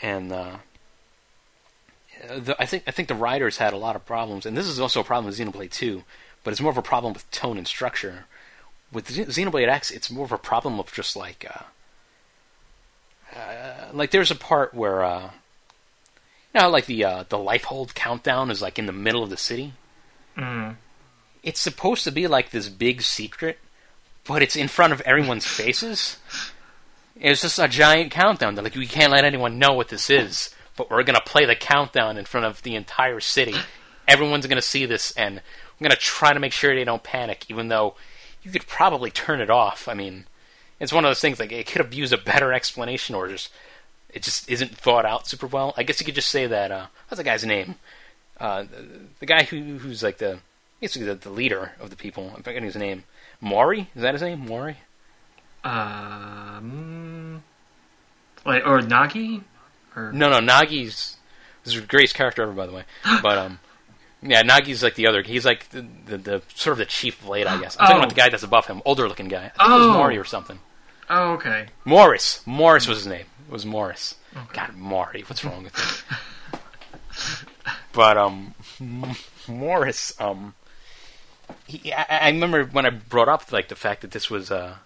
And uh, the, I think I think the writers had a lot of problems, and this is also a problem with Xenoblade 2, but it's more of a problem with tone and structure. With Xenoblade X, it's more of a problem of just like, uh, uh, like there's a part where, uh, you know, like the uh, the Lifehold countdown is like in the middle of the city. Mm. It's supposed to be like this big secret, but it's in front of everyone's faces. It's just a giant countdown. Like, we can't let anyone know what this is, but we're gonna play the countdown in front of the entire city. Everyone's gonna see this, and I'm gonna try to make sure they don't panic, even though you could probably turn it off. I mean, it's one of those things like it could have used a better explanation, or just it just isn't thought out super well. I guess you could just say that. Uh, what's the guy's name? Uh, the, the guy who who's like the basically the, the leader of the people. I'm forgetting his name. Mori is that his name? Mori. Um, like or Nagi, or No, no, Nagi's this is the greatest character ever, by the way. [LAUGHS] But um, yeah, Nagi's like the other. He's like the the, the sort of the chief blade, I guess. I'm talking Oh. about the guy that's above him, older looking guy. I think it was Oh. Mori or something. oh okay. Morris. Morris was his name. It was Morris. God, Mori. What's wrong with him? [LAUGHS] but um, [LAUGHS] Morris. Um, he, I, I remember when I brought up like the fact that this was uh,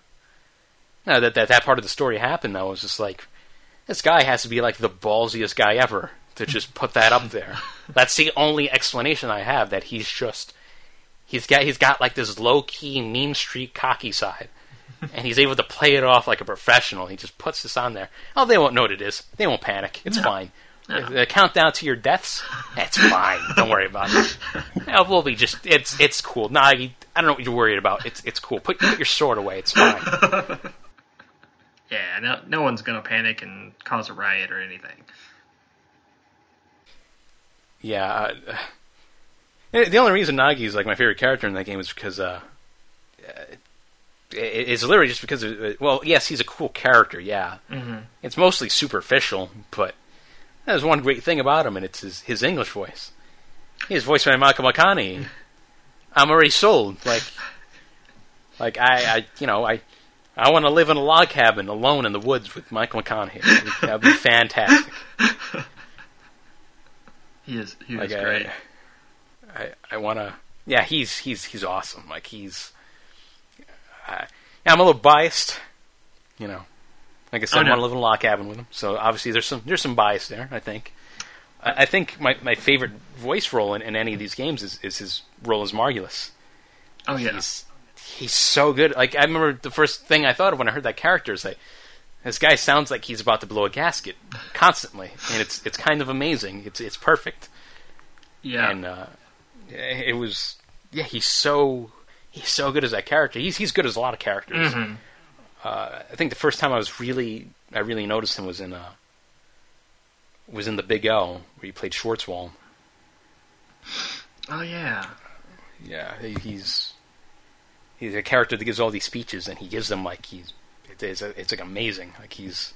no, that that that part of the story happened. I was just like, this guy has to be like the ballsiest guy ever to just put that up there. [LAUGHS] That's the only explanation I have. That he's just he's got he's got like this low key mean streak cocky side [LAUGHS] and he's able to play it off like a professional. He just puts this on there. Oh, they won't know what it is. They won't panic. It's fine. The countdown to your deaths. That's fine. Don't worry about it. [LAUGHS] Yeah, we'll be just. It's it's cool. You, I don't know what you're worried about. It's it's cool. Put put your sword away. It's fine. [LAUGHS] Yeah, no, no one's gonna panic and cause a riot or anything. Yeah. Uh, uh, [SIGHS] the only reason Nagi is like my favorite character in that game is because uh, it- it's literally just because. Of, well, yes, he's a cool character. Yeah. Mm-hmm. It's mostly superficial, but there's one great thing about him, and it's his, his English voice. He's voiced by Michael McConnohie. I'm already sold. Like, like I, I you know, I, I want to live in a log cabin alone in the woods with Michael McConnohie. That'd be fantastic. He is he Like, is I, great. I, I want to. Yeah, he's he's he's awesome. Like he's. Yeah, I'm a little biased. You know, like I said, Oh, I want to live in a log cabin with him. So obviously, there's some there's some bias there. I think. I, I think my, my favorite voice role in, in any of these games is, is his role as Margulis. oh yeah. He's he's so good. Like I remember the first thing I thought of when I heard that character is like, this guy sounds like he's about to blow a gasket constantly, and it's it's kind of amazing. It's it's perfect Yeah. and uh, it was yeah he's so he's so good as that character he's he's good as a lot of characters Mhm. Uh, I think the first time I was really I really noticed him was in uh was in the Big O where he played Schwarzwald Oh yeah. yeah he, he's he's a character that gives all these speeches and he gives them like he's it is it's like amazing like he's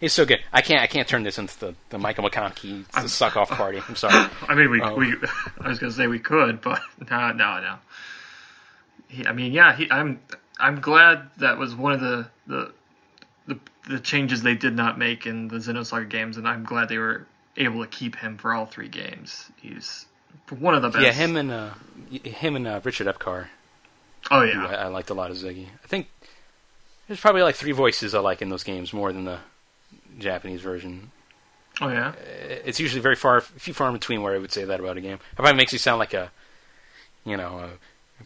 he's so good I can't I can't turn this into the, the Michael the suck off [LAUGHS] party I'm sorry I mean, we, Oh. we [LAUGHS] I was gonna say we could, but [LAUGHS] no, no, no. He, I mean, yeah, he, I'm I'm glad that was one of the, the the the changes they did not make in the Xenosaga games, and I'm glad they were able to keep him for all three games. He's one of the best. yeah him and uh, him and uh, Richard Epcar Oh yeah. I, I liked a lot of Ziggy. I think there's probably like three voices I like in those games more than the Japanese version. Oh yeah. It's usually very far, few far in between where I would say that about a game. It probably makes you sound like a, you know, a,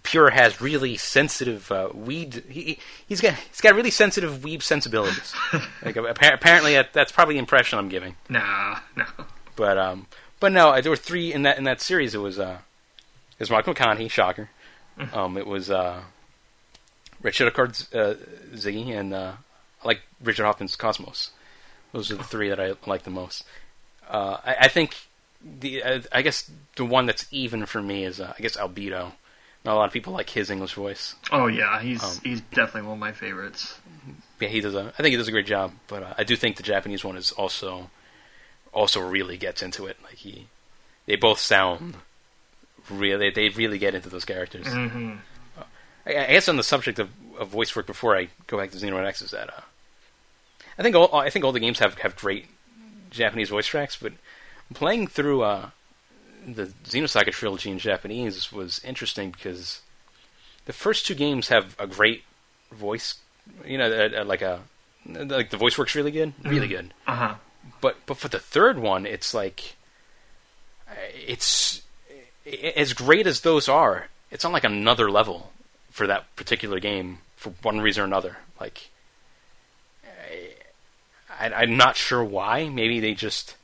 Pure has really sensitive uh, weed. He, he's got he's got really sensitive weeb sensibilities. [LAUGHS] like appa- apparently that, that's probably the impression I'm giving. Nah, no. But um, but no, there were three in that in that series. It was uh, it was Mark McConnohie, shocker. Um, it was uh, Richard Epcar's uh, Ziggy, and uh, I like Richard Hoffman's KOS-MOS. Those are the three that I like the most. Uh, I, I think the uh, I guess the one that's even for me is uh, I guess Albedo. Not a lot of people like his English voice. Oh yeah, he's Um, he's definitely one of my favorites. Yeah, he does a. I think he does a great job, but uh, I do think the Japanese one is also also really gets into it. Like he, they both sound really. They really get into those characters. hmm I, I guess on the subject of of voice work before I go back to Xenoblade X is that uh, I think all I think all the games have have great Japanese voice tracks, but playing through uh, the Xenosaga trilogy in Japanese was interesting because the first two games have a great voice, you know, uh, uh, like a like the voice works really good, really good. Uh huh. But but for the third one, it's like it's as great as those are. It's on like another level for that particular game for one reason or another. Like I, I, I'm not sure why. Maybe they just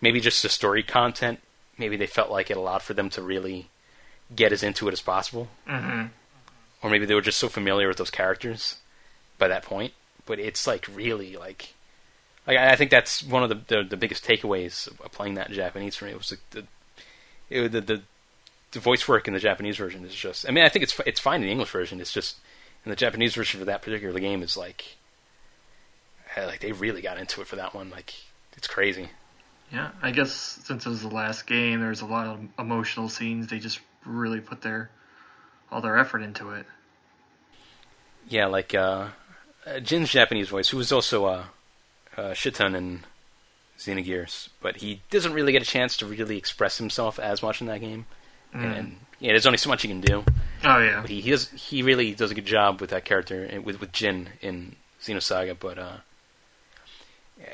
maybe just the story content. Maybe they felt like it allowed for them to really get as into it as possible Mm-hmm. or maybe they were just so familiar with those characters by that point. But it's like really like, like I think that's one of the the, the biggest takeaways of playing that in Japanese for me was like the, it, the the the voice work in the Japanese version is just. I mean, I think it's it's fine in the English version. It's just in the Japanese version for that particular game is like, eh, like they really got into it for that one. Like it's crazy. Yeah, I guess since it was the last game, there's a lot of emotional scenes. They just really put their all their effort into it. Yeah, like uh, Jin's Japanese voice, who was also uh, uh, Citan in Xenogears, but he doesn't really get a chance to really express himself as much in that game. And yeah, there's only so much he can do. Oh yeah, But he, he does he really does a good job with that character with with Jin in Xenosaga. But uh,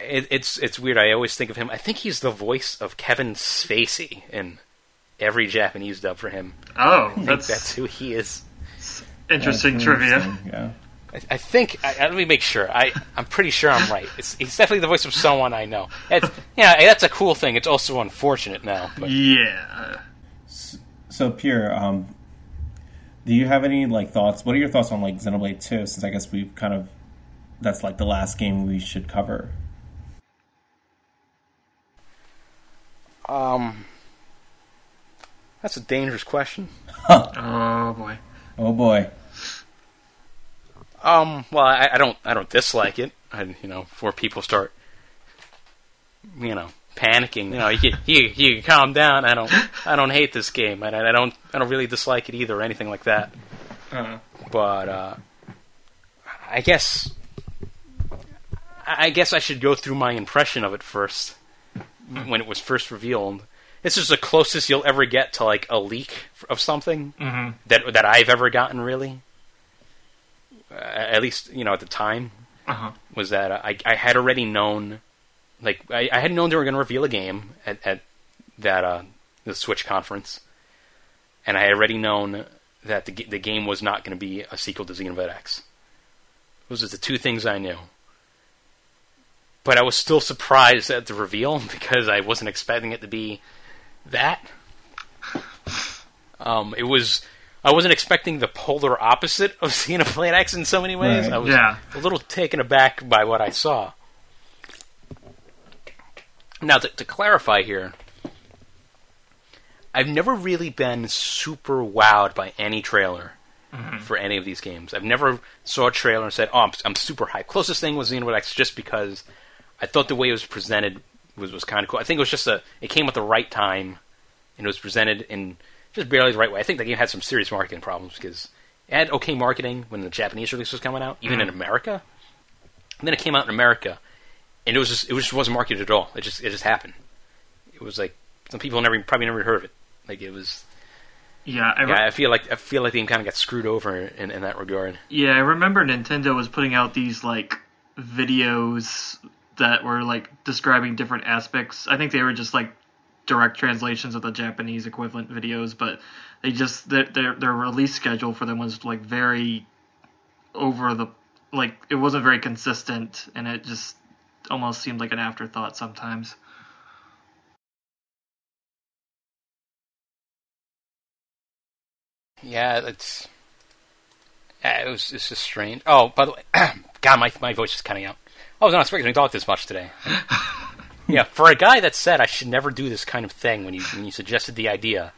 it, it's it's weird. I always think of him. I think he's the voice of Kevin Spacey in every Japanese dub for him. oh I think that's, that's who he is. interesting That's trivia. interesting, Yeah. I, I think. I, I- let me make sure. I I'm pretty sure I'm right. It's he's definitely the voice of someone I know. It's, yeah, that's a cool thing. It's also unfortunate now. But Yeah. So, Pierre, um, do you have any like thoughts? What are your thoughts on like Xenoblade Two? Since I guess we've kind of that's like the last game we should cover. Um, that's a dangerous question. Oh boy. Oh boy. Um, well, I, I don't, I don't dislike it. I, you know, before people start, you know, panicking, you know, you, you, you calm down. I don't, I don't hate this game. I, I don't, I don't really dislike it either or anything like that. Uh, But uh, I guess, I guess I should go through my impression of it first when it was first revealed. This is the closest you'll ever get to like a leak of something mhm. that that I've ever gotten, really. Uh, at least you know at the time Uh-huh. was that I I had already known, like I, I had known they were going to reveal a game at at that uh the Switch conference, and I had already known that the the game was not going to be a sequel to Xenoblade X. Those are the two things I knew. But I was still surprised at the reveal [LAUGHS] because I wasn't expecting it to be that. Um, it was. I wasn't expecting the polar opposite of [LAUGHS] Xenoblade X in so many ways. Right. I was Yeah. a little taken aback by what I saw. Now, to, to clarify here, I've never really been super wowed by any trailer for any of these games. I've never saw a trailer and said, "Oh, I'm, I'm super hyped." Closest thing was Xenoblade X, just because I thought the way it was presented was was kind of cool. I think it was just a it came at the right time, and it was presented in just barely the right way. I think the game had some serious marketing problems because it had okay marketing when the Japanese release was coming out, even in mm-hmm. America. And then it came out in America, and it was just it was just wasn't marketed at all. It just it just happened. It was like some people never probably never heard of it. Like it was. Yeah, I re- Yeah, I feel like I feel like the game kind of got screwed over in, in that regard. Yeah, I remember Nintendo was putting out these like videos that were like describing different aspects. I think they were just like direct translations of the Japanese equivalent videos, but they just their their, their release schedule for them was like very over the like it wasn't very consistent and it just almost seemed like an afterthought sometimes. Yeah, it's it was it's just strange. Oh, by the way, [CLEARS THROAT] God, my my voice is cutting out. I was not expecting to talk this much today. [LAUGHS] yeah, for a guy that said I should never do this kind of thing when you when you suggested the idea,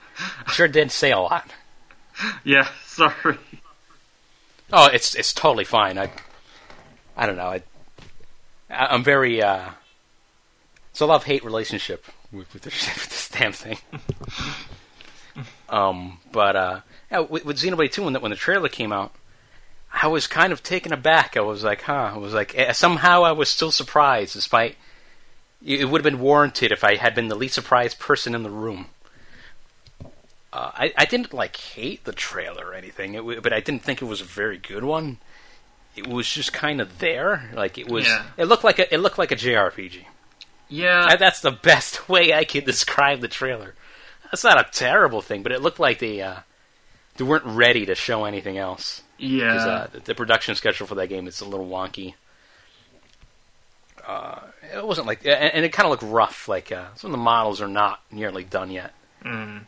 I sure did say a lot. Yeah, sorry. Oh, it's it's totally fine. I I don't know. I, I I'm very uh, it's a love hate relationship with, with, this, [LAUGHS] with this damn thing. [LAUGHS] um, but uh, yeah, with, with Xenoblade Two, when the, when the trailer came out, I was kind of taken aback. I was like, huh. I was like, eh, somehow I was still surprised, despite it would have been warranted if I had been the least surprised person in the room. Uh, I, I didn't like hate the trailer or anything, it, w- but I didn't think it was a very good one. It was just kind of there, like it was. Yeah. It looked like a it looked like a JRPG. Yeah, I- that's the [LAUGHS] best way I could describe the trailer. That's not a terrible thing, but it looked like they uh, they weren't ready to show anything else. yeah. Uh, the, the production schedule for that game is a little wonky. Uh, it wasn't like, and, and it kind of looked rough. Like uh, some of the models are not nearly done yet, Mm.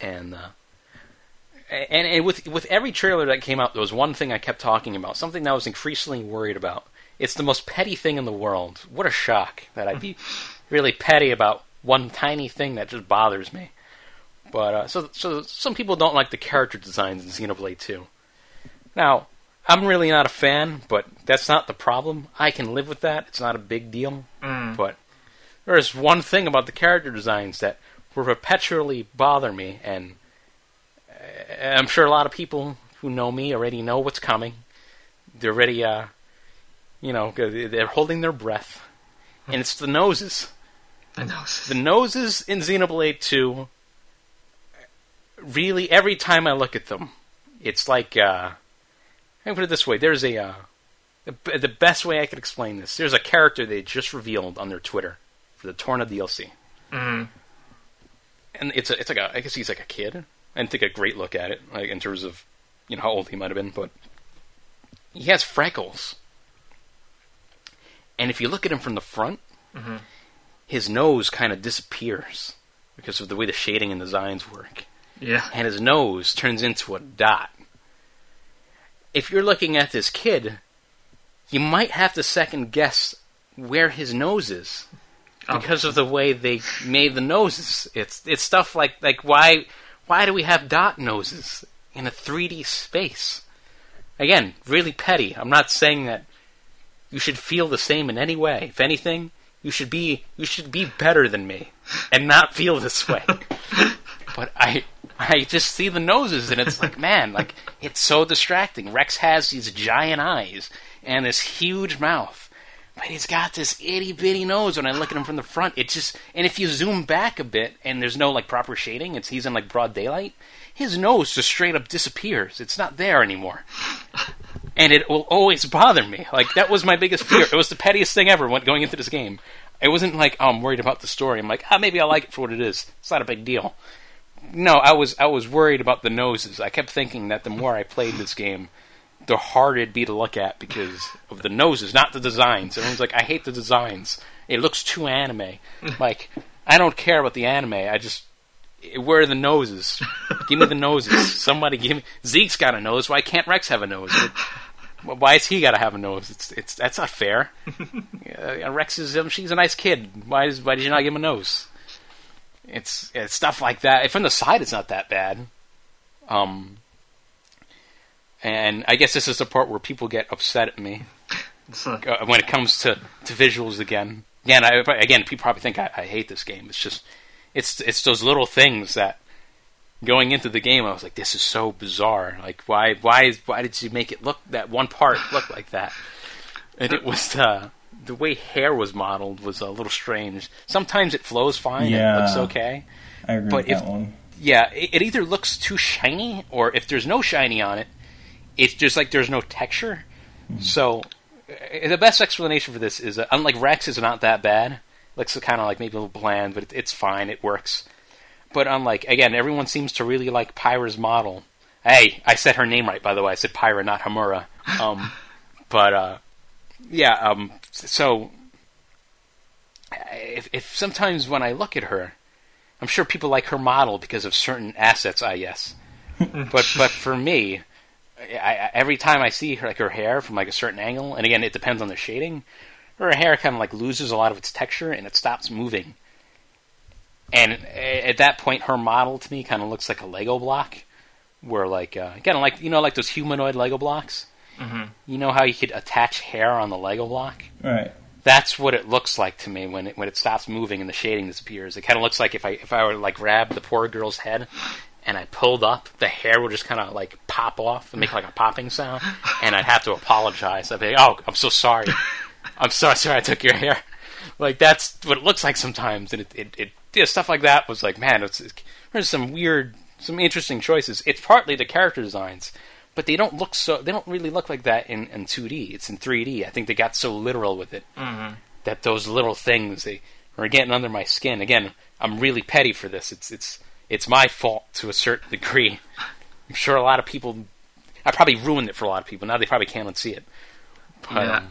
and uh, and, and with with every trailer that came out, there was one thing I kept talking about, something that I was increasingly worried about. It's the most petty thing in the world. What a shock that I'd be [LAUGHS] really petty about one tiny thing that just bothers me. But uh, so so some people don't like the character designs in Xenoblade 2. Now, I'm really not a fan, but that's not the problem. I can live with that. It's not a big deal. Mm. But there is one thing about the character designs that will perpetually bother me, and uh, I'm sure a lot of people who know me already know what's coming. They're already, uh, you know, they're holding their breath, and it's the noses. The nose. The noses in Xenoblade 2, really, every time I look at them, it's like, uh, I put it this way: there's a, uh, the, the best way I could explain this. There's a character they just revealed on their Twitter for the Torna DLC, Mm. and it's a, it's like a, I guess he's like a kid. I didn't take a great look at it, like in terms of, you know, how old he might have been, but he has freckles, and if you look at him from the front, Mhm. his nose kind of disappears because of the way the shading and designs work Yeah. and his nose turns into a dot. If you're looking at this kid, you might have to second guess where his nose is Oh. because of the way they made the noses. It's it's stuff like like why why do we have dot noses in a 3D space? Again, really petty. I'm not saying that you should feel the same in any way. If anything, you should be you should be better than me and not feel this way. [LAUGHS] but I [LAUGHS] I just see the noses and it's like, man, like it's so distracting. Rex has these giant eyes and this huge mouth. But he's got this itty bitty nose when I look at him from the front. It just and if you zoom back a bit and there's no like proper shading, it's he's in like broad daylight, his nose just straight up disappears. It's not there anymore. And it will always bother me. Like that was my biggest fear. It was the pettiest thing ever when going into this game. It wasn't like oh, I'm worried about the story. I'm like, ah, maybe I like it for what it is. It's not a big deal. No, I was I was worried about the noses. I kept thinking that the more I played this game, the harder it'd be to look at because of the noses, not the designs. Everyone's like, I hate the designs. It looks too anime. [LAUGHS] like, I don't care about the anime. I just where are the noses? give me the noses. Somebody give me. Zeke's got a nose. Why can't Rex have a nose? Why has he got to have a nose? It's it's that's not fair. [LAUGHS] uh, Rex is um, she's a nice kid. Why is why did you not give him a nose? It's, it's stuff like that. From the side, it's not that bad. Um, and I guess this is the part where people get upset at me uh, when it comes to, to visuals again. Again, I, again, people probably think I, I hate this game. It's just, it's it's those little things that going into the game, I was like, this is so bizarre. Like, why why why did you make it look that one part look like that? And it was uh, the way hair was modeled was a little strange. Sometimes it flows fine, Yeah. it looks okay. I agree But with if- that one. Yeah, it, it either looks too shiny, or if there's no shiny on it, it's just like there's no texture. So, uh, the best explanation for this is that unlike Rex, is not that bad. Looks kind of like maybe a little bland, but it, it's fine. It works. But unlike again, everyone seems to really like Pyra's model. Hey, I said her name right, by the way. I said Pyra, not Homura. Um, [LAUGHS] but uh, yeah. Um, so if, if sometimes when I look at her, I'm sure people like her model because of certain assets. I guess, [LAUGHS] but but for me, I, every time I see her like her hair from like a certain angle, and again, it depends on the shading. Her hair kind of like loses a lot of its texture and it stops moving. And at that point, her model to me kind of looks like a Lego block, where like uh, kind of like you know like those humanoid Lego blocks. Mhm. You know how you could attach hair on the Lego block? Right. That's what it looks like to me when it when it stops moving and the shading disappears. It kind of looks like if I if I were to like grab the poor girl's head and I pulled up, the hair would just kind of like pop off and make like a popping sound, and I'd have to apologize. I'd be like, "Oh, I'm so sorry. I'm so sorry I took your hair." Like that's what it looks like sometimes, and it it, it yeah, stuff like that was like, man, it's, it's there's some weird, some interesting choices. It's partly the character designs, but they don't look so. They don't really look like that in in 2D. It's in 3D. I think they got so literal with it that those little things they are getting under my skin. Again, I'm really petty for this. It's it's it's my fault to a certain [LAUGHS] degree. I'm sure a lot of people. I probably ruined it for a lot of people. Now they probably can't unsee it. But, Yeah. um,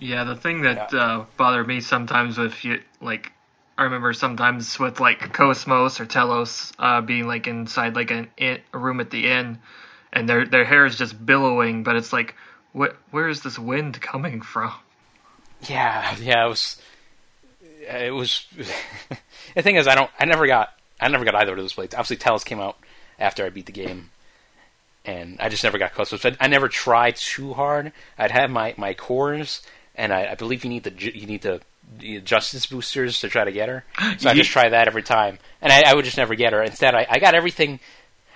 Yeah, the thing that uh, bothered me sometimes with you, like, I remember sometimes with like KOS-MOS or T-elos uh, being like inside like an a room at the inn, and their their hair is just billowing, but it's like, what? Where is this wind coming from? Yeah, yeah, it was. It was. [LAUGHS] the thing is, I don't. I never got. I never got either of those blades. Obviously, T-elos came out after I beat the game, and I just never got close. So I, I never tried too hard. I'd have my my cores, and I, I believe you need the you need the, the justice boosters to try to get her. So I just try that every time, and I, I would just never get her. Instead, I, I got everything.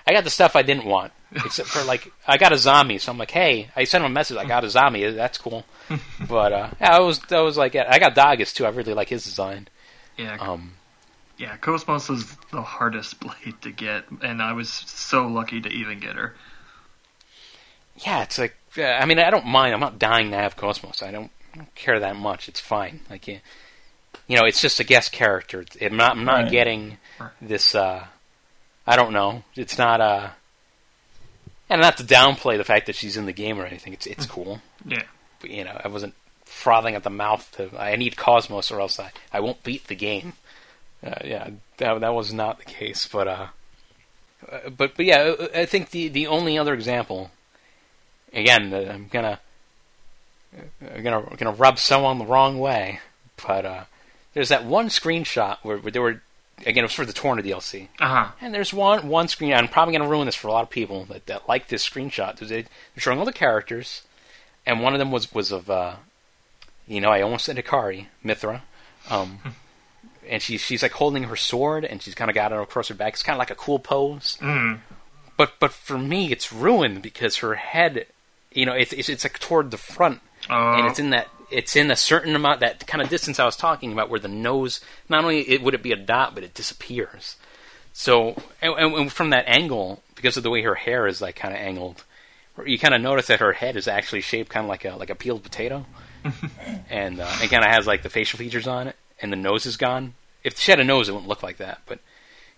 I got the stuff I didn't want, except for like I got a zombie. So I'm like, hey, I sent him a message. I got a zombie. That's cool. [LAUGHS] But uh, yeah, I was I was like, I got Dagas too. I really like his design. Yeah, Um, yeah. KOS-MOS was the hardest [LAUGHS] blade to get, and I was so lucky to even get her. yeah, it's like uh, I mean, I don't mind. I'm not dying to have KOS-MOS. I don't, I don't care that much. It's fine. Like you, you know, it's just a guest character. I'm not I'm not Right. getting this. uh I don't know. It's not uh and not to downplay the fact that she's in the game or anything. It's it's cool. Yeah, But, you know, I wasn't frothing at the mouth to. I need KOS-MOS or else I, I won't beat the game. Uh, yeah, that that was not the case. But uh, uh, but but yeah, I- I think the the only other example, again, uh, I'm gonna I'm gonna gonna rub someone the wrong way, but uh, there's that one screenshot where, where there were again it was for the Torna DLC. uh huh. And there's one one screen. I'm probably going to ruin this for a lot of people that, that like this screenshot. They- They're showing all the characters, and one of them was was of, uh, you know, I almost said Hikari, Mythra, um, and she's she's like holding her sword, and she's kind of got it across her back. It's kind of like a cool pose. Mm. But but for me, it's ruined because her head, you know, it's it's, it's like toward the front, Oh, and it's in that it's in a certain amount that kind of distance I was talking about where the nose not only it, would it be a dot but it disappears. So and, and from that angle because of the way her hair is like kind of angled, you kind of notice that her head is actually shaped kind of like a like a peeled potato, [LAUGHS] and uh, it kind of has like the facial features on it, and the nose is gone. If she had a nose, it wouldn't look like that, but.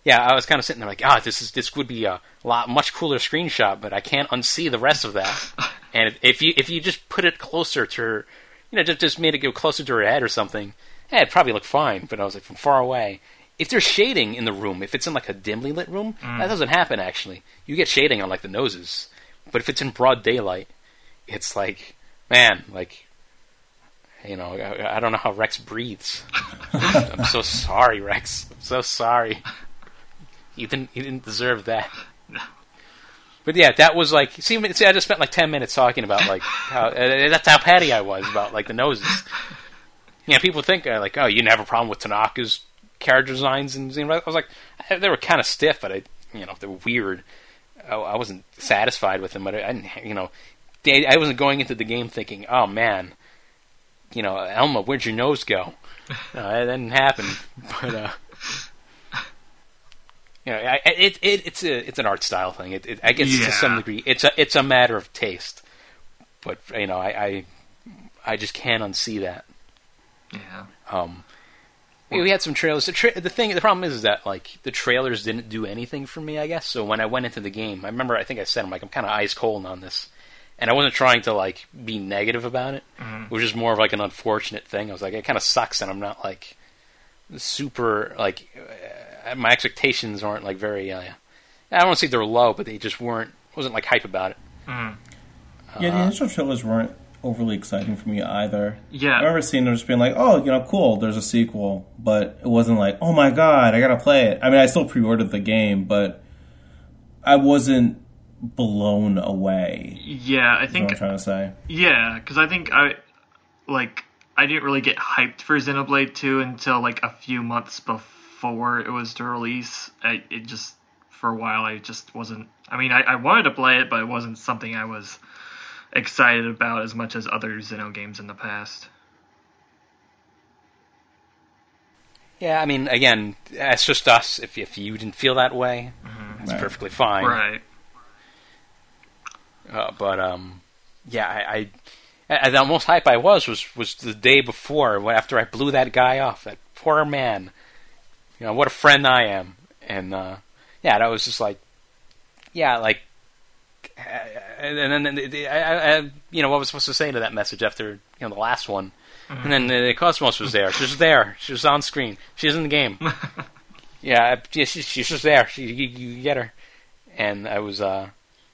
Yeah, I was kind of sitting there like, ah, this is this would be a lot much cooler screenshot, but I can't unsee the rest of that. [LAUGHS] And if you if you just put it closer to her, you know, just just made it go closer to her head or something, eh, it'd probably look fine. But I was like from far away. If there's shading in the room, if it's in like a dimly lit room, that doesn't happen actually. You get shading on like the noses, but if it's in broad daylight, it's like, man, like, you know, I, I don't know how Rex breathes. [LAUGHS] I'm so sorry, Rex. I'm so sorry. You didn't you didn't deserve that. But yeah, that was like see, see I just spent like ten minutes talking about like how [LAUGHS] uh, that's how petty I was about like the noses. You know, people think uh, like, oh, you didn't have a problem with Tanaka's character designs and you know, I was like, they were kind of stiff, but I, you know, they were weird. I, I wasn't satisfied with them, but I, I didn't, you know, they, I wasn't going into the game thinking, oh man, you know, Elma, where'd your nose go? No, [LAUGHS] that didn't happen. But uh, you know, it, it it's a it's an art style thing. It, it I guess to some degree, it's a it's a matter of taste. But you know, I I, I just can't unsee that. yeah. Um, we we had some trailers. The, tra- the thing, the problem is, is that like the trailers didn't do anything for me. I guess so. When I went into the game, I remember I think I said I'm like I'm kind of ice cold on this, and I wasn't trying to like be negative about it. It was just more of like an unfortunate thing. I was like, it kind of sucks, and I'm not like super like uh, my expectations aren't like very. Uh, I don't want to say they're low, but they just weren't. Wasn't like hype about it. Mm. Yeah, the initial trailers weren't overly exciting for me either. Yeah. I remember seeing them just being like, "Oh, you know, cool. There's a sequel," but it wasn't like, "Oh my god, I gotta play it." I mean, I still pre-ordered the game, but I wasn't blown away. Yeah, I Is what think I'm trying to say. Yeah, because I think I like I didn't really get hyped for Xenoblade 2 until like a few months before it was to release. I, it just for a while. I just wasn't. I mean, I, I wanted to play it, but it wasn't something I was excited about as much as other Xeno games in the past. Yeah, I mean, again, that's just us. If if you didn't feel that way, that's Right. perfectly fine. Right. Uh, but um, yeah, I, I, I the most hype I was was was the day before after I blew that guy off. That poor man. You know what a friend I am, and uh, yeah, that was just like, yeah, like, and then I, I, I, you know what was supposed to say to that message after you know the last one, and then the KOS-MOS was there. She was there. She was on screen. She was in the game. [LAUGHS] yeah, yeah, she, she's just there. She, you, you get her, and I was, uh,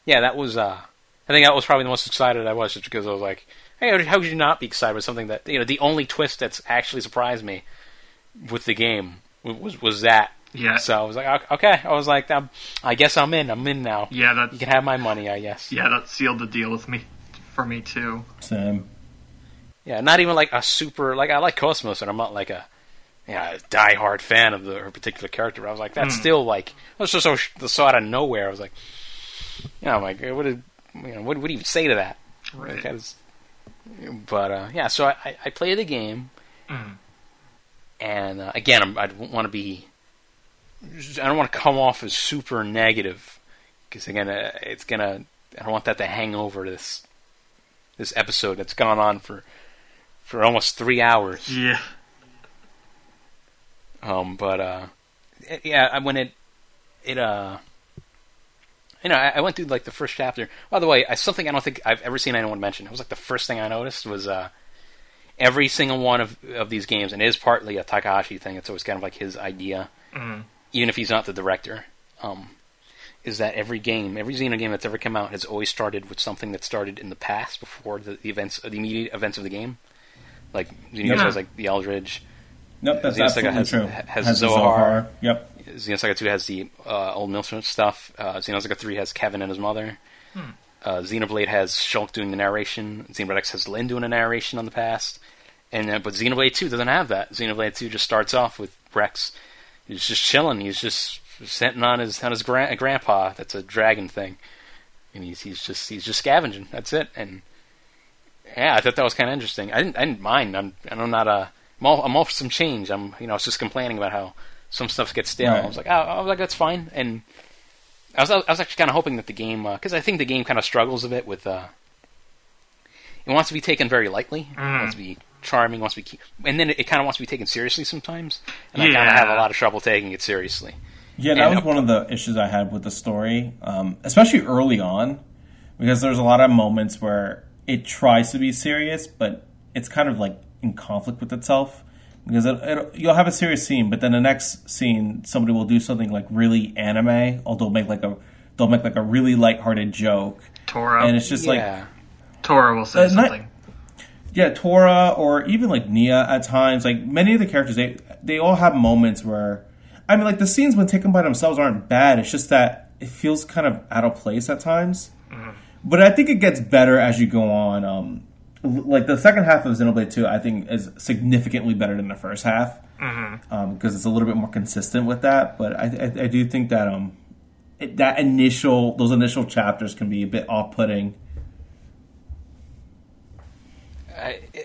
yeah, that was. Uh, I think that was probably the most excited I was, just because I was like, "Hey, how could you not be excited with something that you know?" The only twist that's actually surprised me with the game was was, was that. Yeah. So I was like, "Ok- "Okay," I was like, I'm, "I guess I'm in. I'm in now. Yeah, that You can have my money, I guess." yeah that sealed the deal with me for me too. Same. Yeah, not even like a super like I like KOS-MOS, and I'm not like a yeah a diehard fan of the her particular character. I was like, that's Mm. still like I was just so the saw out of nowhere. I was like, you know, I'm like what did you know what what do you even say to that? Right. Like, that is- but uh, yeah, so I, I, I play the game, Mm. And uh, again, I'm, I don't want to be, I don't want to come off as super negative, because again, uh, it's gonna, I don't want that to hang over this, this episode that's gone on for, for almost three hours. Yeah. Um, but uh, yeah, I- when it, it uh, you know, I, I went through like the first chapter. By the way, I, something I don't think I've ever seen anyone mention. It was like the first thing I noticed was uh, every single one of of these games, and it is partly a Takahashi thing. It's always kind of like his idea, Mm. even if he's not the director. Um, is that every game, every Xeno game that's ever come out, has always started with something that started in the past before the, the events, the immediate events of the game. Like Xenogears Yeah. has like the Eldridge, Nope, that's Xenosaga absolutely has- true. has the Zohar. Yep. Xenosaga 2 has the uh, old Miltia stuff. Uh, Xenosaga 3 has Kevin and his mother. Uh, Xenoblade has Shulk doing the narration. Xenoblade X has Lynn doing the narration on the past. And uh, but Xenoblade 2 doesn't have that. Xenoblade 2 just starts off with Rex. He's just chilling. He's just sitting on his on his gra- grandpa. That's a dragon thing, and he's he's just he's just scavenging. That's it. And yeah, I thought that was kind of interesting. I didn't I didn't mind. I'm I'm not a I'm all, I'm all for some change. I'm you know I was just complaining about how some stuff gets stale. Right. I was like, oh, I was like, that's fine. And I was, I was actually kind of hoping that the game, because I think the game kind of struggles a bit with, uh, it wants to be taken very lightly. It Mm. wants to be charming. Wants to be, and then it, it kind of wants to be taken seriously sometimes. And I kind of have a lot of trouble taking it seriously. Yeah, that And was up- one of the issues I had with the story, um, especially early on, because there's a lot of moments where it tries to be serious, but it's kind of like in conflict with itself. Because it, it, you'll have a serious scene, but then the next scene, somebody will do something like really anime, or they'll make like a they'll make like a really lighthearted joke, Tora. and it's just like Tora will say Uh, not- something. yeah, Tora or even like Nia at times. Like many of the characters, they they all have moments where, I mean, like the scenes when taken by themselves aren't bad. It's just that it feels kind of out of place at times. But I think it gets better as you go on. Um, like the second half of Xenoblade Two, I think is significantly better than the first half because it's a little bit more consistent with that. But I, I, I do think that um, it, that initial those initial chapters can be a bit off-putting. I,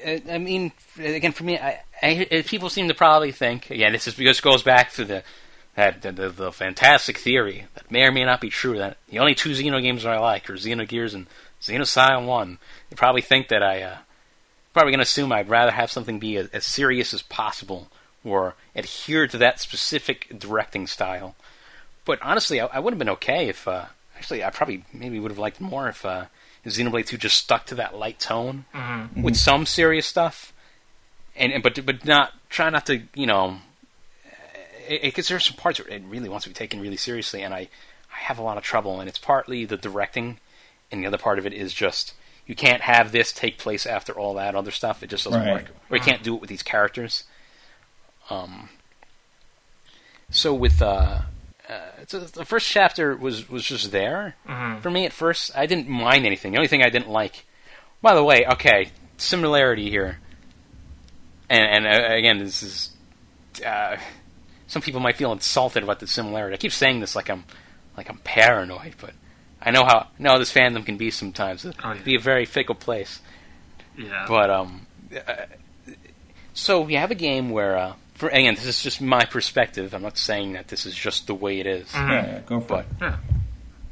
I, I mean, again, for me, I, I, people seem to probably think, yeah, this is because goes back to the that the, the, the fantastic theory that may or may not be true that the only two Xeno games that I like are Xenogears and Xenosaga One. They probably think that I uh, probably going to assume I'd rather have something be as, as serious as possible or adhere to that specific directing style. But honestly, I, I would have been okay if uh, actually I probably maybe would have liked more if uh, Xenoblade Two just stuck to that light tone with some serious stuff, and, and but but not try not to you know because there's some parts where it really wants to be taken really seriously, and I I have a lot of trouble, and it's partly the directing, and the other part of it is just you can't have this take place after all that other stuff. It just doesn't Right. work, or you can't do it with these characters. Um. So with uh, uh so the first chapter was was just there for me at first. I didn't mind anything. The only thing I didn't like, by the way, okay, similarity here, and and uh, again, this is. Uh, some people might feel insulted about the similarity. I keep saying this like I'm like I'm paranoid, but I know how I know how this fandom can be sometimes. It Oh, yeah. be a very fickle place. Yeah. But um, uh, so we have a game where, uh, for again, this is just my perspective. I'm not saying that this is just the way it is. Mhm. Yeah, yeah, go for But it. Yeah.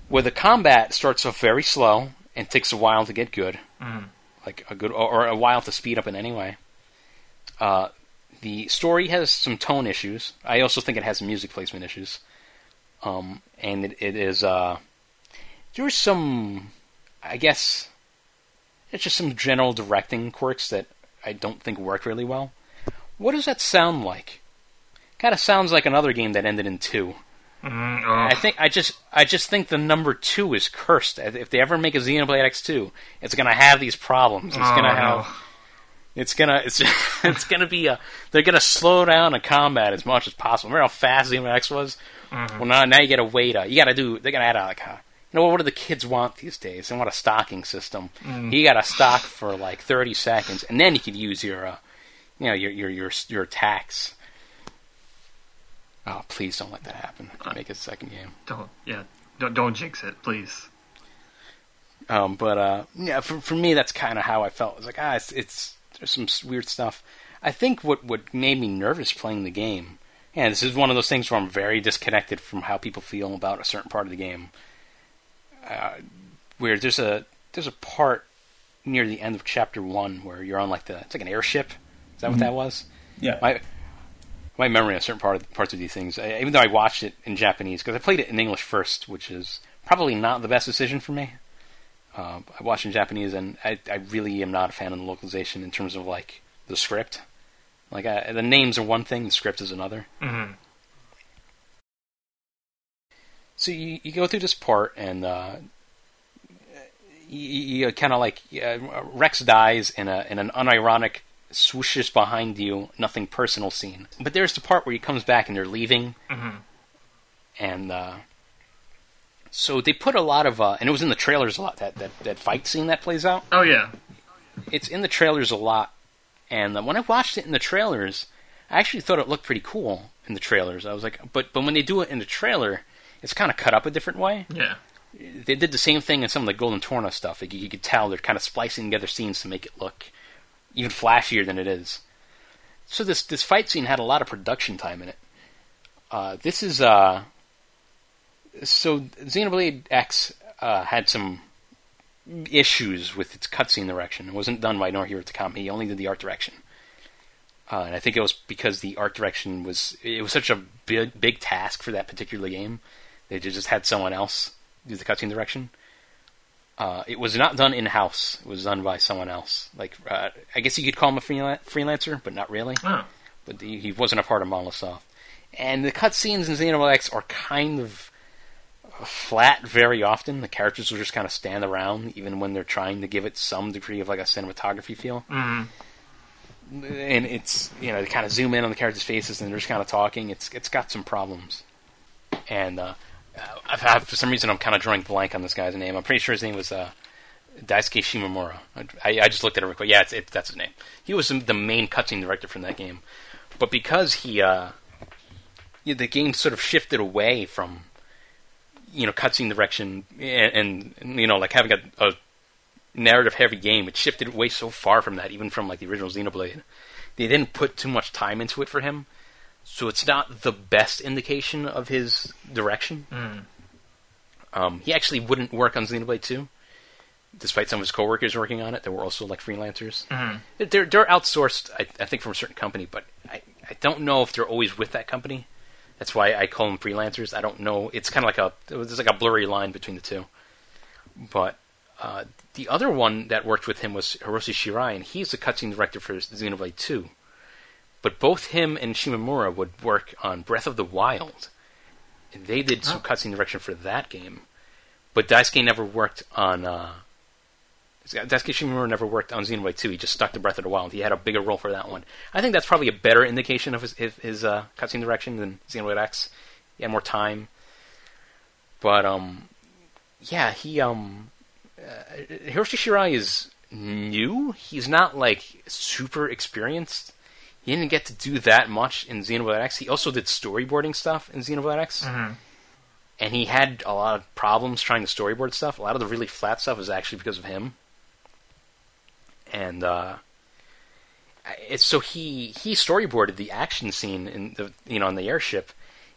where the combat starts off very slow and takes a while to get good, Mhm. like a good or, or a while to speed up in any way. Uh, the story has some tone issues. I also think it has some music placement issues. Um, and it, it is uh, there's some, I guess, it's just some general directing quirks that I don't think work really well. What does that sound like? Kind of sounds like another game that ended in two. Mhm. Oh. I think I just I just think the number two is cursed. If they ever make a Xenoblade X two, it's gonna have these problems. It's Oh, gonna no. have it's gonna it's [LAUGHS] it's gonna be a they're gonna slow down the combat as much as possible. Remember how fast Xenoblade X was? Mhm. Well, now now you gotta wait. Uh, you gotta do. They're gonna add a, like a you know what do the kids want these days? They want a stocking system. Mm. You got to stock for like thirty seconds, and then you could use your uh, you know your your your your attacks. Oh, please don't let that happen. Make a second game. Don't. Yeah. Don't, don't jinx it, please. Um, but uh, yeah, for for me, that's kind of how I felt. It's like ah, it's, it's there's some weird stuff. I think what what made me nervous playing the game, and this is one of those things where I'm very disconnected from how people feel about a certain part of the game. Uh, where there's a there's a part near the end of chapter one where you're on like the it's like an airship. Is that what that was? Yeah. My my memory of certain part parts of these things, I, even though I watched it in Japanese, because I played it in English first, which is probably not the best decision for me. Uh, I watched in Japanese, and I, I really am not a fan of the localization in terms of like the script. Like I, the names are one thing, the script is another. hmm So you, you go through this part, and uh, you, you kind of like uh, Rex dies in a in an unironic swooshes behind you, nothing personal scene. But there's the part where he comes back and they're leaving, hmm and uh, so they put a lot of uh, and it was in the trailers a lot that, that that fight scene that plays out. Oh yeah. It's in the trailers a lot, and uh, when I watched it in the trailers, I actually thought it looked pretty cool in the trailers. I was like, but but when they do it in the trailer, it's kind of cut up a different way. Yeah. They did the same thing in some of the Golden Torna stuff. Like, you, you could tell they're kind of splicing together scenes to make it look even flashier than it is. So this this fight scene had a lot of production time in it. Uh, this is uh, so Xenoblade X uh, had some issues with its cutscene direction. It wasn't done by Norihiro Takami. He only did the art direction. Uh, and I think it was because the art direction was it was such a big big task for that particular game. They just had someone else do the cutscene direction. Uh, it was not done in house. It was done by someone else. Like uh, I guess you could call him a freelan- freelancer, but not really. Oh. But he, he wasn't a part of Monolith. And the cutscenes in Xenoblade X are kind of flat very often. The characters will just kind of stand around, even when they're trying to give it some degree of like a cinematography feel hmm and it's you know they kind of zoom in on the characters' faces and they're just kind of talking. It's it's got some problems, and uh, I've had, for some reason I'm kind of drawing blank on this guy's name. I'm pretty sure his name was uh, Daisuke Shimomura. I, I just looked at it real quick. Yeah, it's, it, that's his name. He was the main cutscene director from that game, but because he uh, yeah, the game sort of shifted away from you know cutscene direction and, and you know like having a, a narrative heavy game. It shifted away so far from that, even from like the original Xenoblade. They didn't put too much time into it for him, so it's not the best indication of his direction. Mm. Um, he actually wouldn't work on Xenoblade 2, despite some of his coworkers working on it. They were also like freelancers. Mhm. They're they're outsourced, I, I think, from a certain company, but I, I don't know if they're always with that company. That's why I call them freelancers. I don't know. It's kind of like a there's like a blurry line between the two. But uh, the other one that worked with him was Hiroshi Shirai, and he's the cutscene director for Xenoblade 2. But both him and Shimomura would work on Breath of the Wild. And they did some Oh. cutscene direction for that game. But Daisuke never worked on. Uh, Daisuke Shimomura never worked on Xenoblade 2. He just stuck to Breath of the Wild. He had a bigger role for that one. I think that's probably a better indication of his his, his uh, cutscene direction than Xenoblade X. He had more time. But um, yeah, he um, uh, Hiroshi Shirai is new. He's not like super experienced. He didn't get to do that much in Xenoblade X. He also did storyboarding stuff in Xenoblade X. Mhm. and he had a lot of problems trying to storyboard stuff. A lot of the really flat stuff is actually because of him. And uh, it's so he he storyboarded the action scene in the you know in the airship,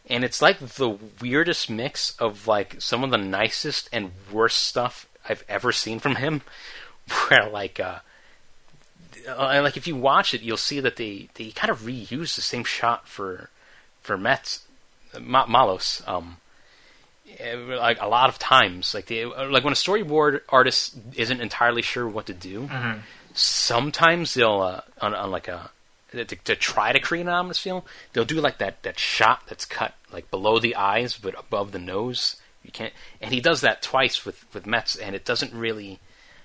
and it's like the weirdest mix of like some of the nicest and worst stuff I've ever seen from him. [LAUGHS] Where like uh, uh, like if you watch it, you'll see that they they kind of reuse the same shot for for Metz Ma- Malos. Um, eh, like a lot of times, like they, like when a storyboard artist isn't entirely sure what to do, sometimes they'll uh, on, on like a to, to try to create an ominous feel, they'll do like that that shot that's cut like below the eyes but above the nose. You can't, and he does that twice with with Metz, and it doesn't really.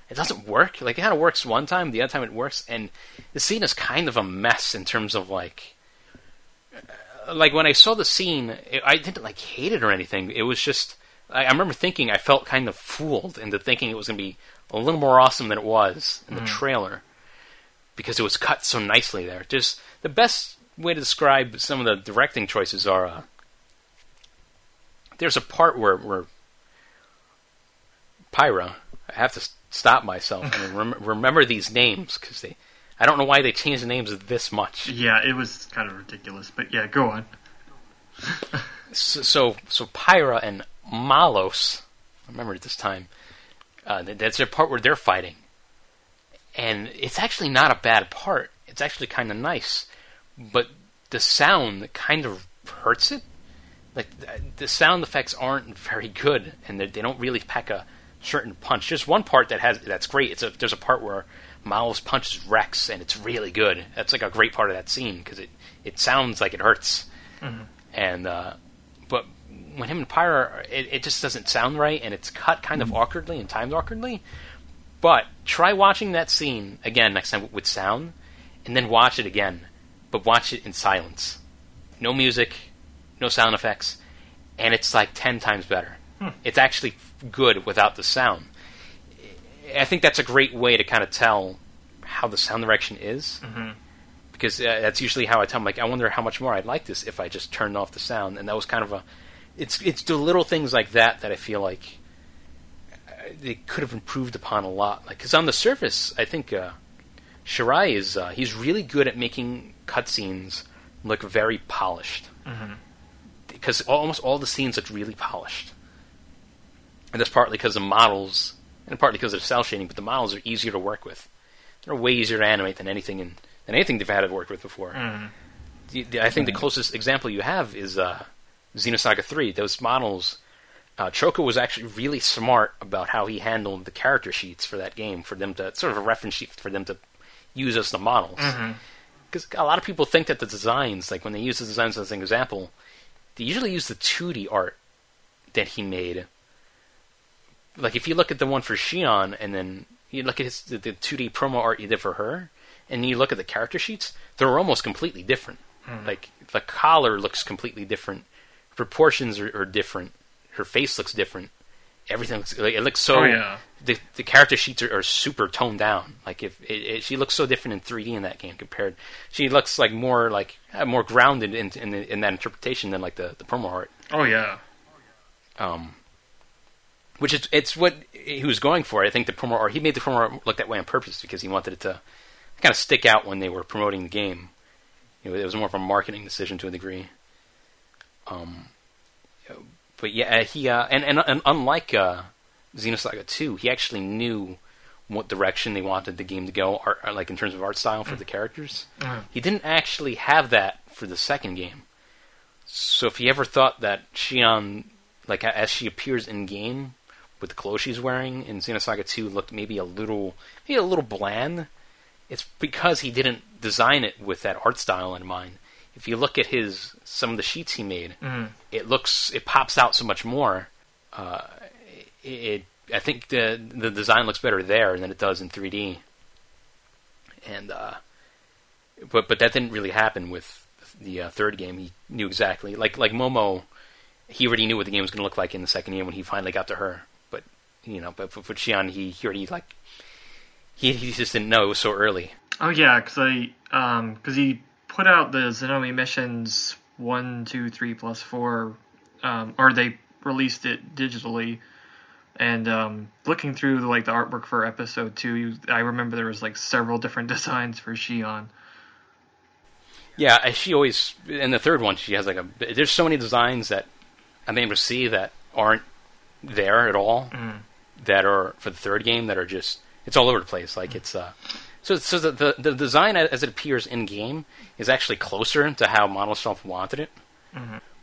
It doesn't work. Like it kind of works one time, the other time it works, and the scene is kind of a mess in terms of like like when I saw the scene, it, I didn't like hate it or anything. It was just I, I remember thinking I felt kind of fooled into thinking it was going to be a little more awesome than it was in the trailer because it was cut so nicely there. Just the best way to describe some of the directing choices are uh, there's a part where where Pyra, I have to stop myself and [LAUGHS] rem- remember these names because they. I don't know why they changed the names this much. Yeah, it was kind of ridiculous, but yeah, go on. so so, so Pyra and Malos, I remember at this time, uh, that's their part where they're fighting, and it's actually not a bad part. It's actually kind of nice, but the sound kind of hurts it. Like the sound effects aren't very good, and they don't really pack a certain punch. There's one part that has that's great. It's a there's a part where Miles punches Rex, and it's really good. That's like a great part of that scene because it it sounds like it hurts and uh, but when him and Pyra, it, it just doesn't sound right, and it's cut kind of awkwardly and timed awkwardly. But try watching that scene again next time with sound, and then watch it again, but watch it in silence, no music, no sound effects, and it's like ten times better. It's actually good without the sound. I think that's a great way to kind of tell how the sound direction is because uh, that's usually how I tell them. Like, I wonder how much more I'd like this if I just turned off the sound. And that was kind of a, it's it's the little things like that that I feel like uh, they could have improved upon a lot. Like, because on the surface, I think uh, Shirai is uh, he's really good at making cutscenes look very polished. Because almost all the scenes look really polished, and that's partly because the models, and partly because of cell shading. But the models are easier to work with. They're way easier to animate than anything in than anything they've had to work with before. The- the- I think the closest example you have is uh, Xenosaga 3. Those models, uh, Choco was actually really smart about how he handled the character sheets for that game, for them to sort of a reference sheet for them to use as the models. Because a lot of people think that the designs, like when they use the designs as an example, they usually use the 2D art that he made. Like if you look at the one for Shion, and then you look at his, the, the 2D promo art you did for her, and you look at the character sheets, they're almost completely different. Like the collar looks completely different, proportions are, are different, her face looks different. Everything looks like it looks so. Oh, yeah. The the character sheets are, are super toned down. Like if it, it, she looks so different in 3D in that game compared, she looks like more like uh, more grounded in in, in that interpretation than like the the promo art Oh yeah. um, which is it's what he was going for. I think the promo art he made the promo art look that way on purpose because he wanted it to kind of stick out when they were promoting the game. You know, it was more of a marketing decision to a degree. Um, but yeah, he uh, and, and and unlike uh, Xenosaga 2, he actually knew what direction they wanted the game to go, art, uh, like in terms of art style for the characters. He didn't actually have that for the second game. So if you ever thought that Shion, like as she appears in game with the clothes she's wearing in Xenosaga 2, looked maybe a little, maybe a little bland, it's because he didn't design it with that art style in mind. If you look at his some of the sheets he made, it looks it pops out so much more. Uh, it, it I think the the design looks better there than it does in 3D. And uh, but but that didn't really happen with the uh, third game. He knew exactly like like Momo. He already knew what the game was going to look like in the second game when he finally got to her. You know, but for, for Shion, he, he already like he he just didn't know it was so early. Oh yeah, because I um because he put out the Zenomi missions one, two, three plus four, um, or they released it digitally. And um, looking through like the artwork for episode two, I remember there was like several different [LAUGHS] designs for Shion. Yeah, she always in the third one she has like a. There's so many designs that I'm able to see that aren't there at all. That are for the third game that are just it's all over the place. Like it's uh. So, so the, the the design as it appears in game is actually closer to how Monosoft wanted it,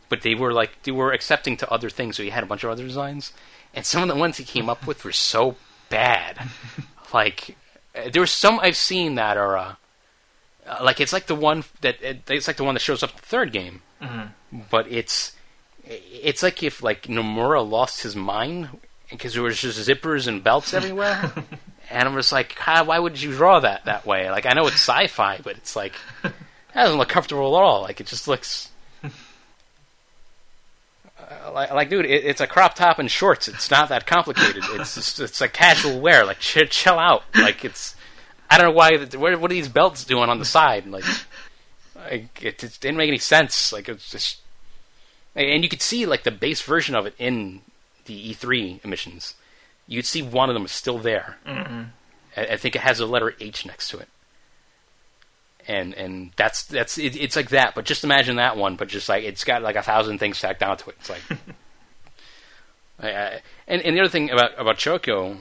but they were like they were accepting to other things. So he had a bunch of other designs, and some of the ones he came up with were so bad. [LAUGHS] like there were some I've seen that are uh, uh, like it's like the one that it's like the one that shows up in the third game, but it's it's like if like Nomura lost his mind because there was just zippers and belts [LAUGHS] everywhere, and I'm just like, God, why would you draw that that way? Like I know it's sci-fi, but it's like that doesn't look comfortable at all. Like it just looks. Uh, like, like, dude, it, it's a crop top and shorts. It's not that complicated. It's just, it's like casual wear. Like, ch- chill out. Like, it's I don't know why. What, what are these belts doing on the side? Like, like it, it didn't make any sense. Like, it's just, and you could see like the base version of it in the E3 emissions. You'd see one of them is still there. I, I think it has a letter H next to it, and and that's that's it, it's like that. But just imagine that one, but just like it's got like a thousand things stacked onto it. It's like, [LAUGHS] I, I, and and the other thing about about Choco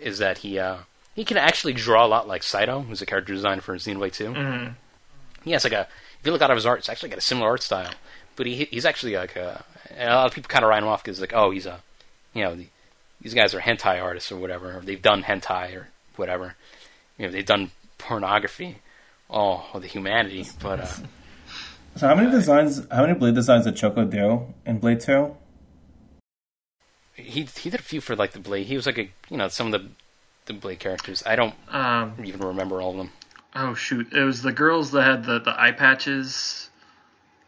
is that he uh, he can actually draw a lot like Saito, who's a character designer for Xenoblade 2. He has like a if you look out of his art, it's actually got a similar art style, but he he's actually like a, and a lot of people kind of write him off because like oh he's a you know the, these guys are hentai artists or whatever, or they've done hentai or whatever, you know they've done pornography. Oh, the humanity, but uh, [LAUGHS] So how many designs? How many blade designs did Choco do in Blade Two? he he did a few for like the blade. He was like a you know some of the the blade characters. I don't Um, even remember all of them. oh shoot, it was the girls that had the, the eye patches.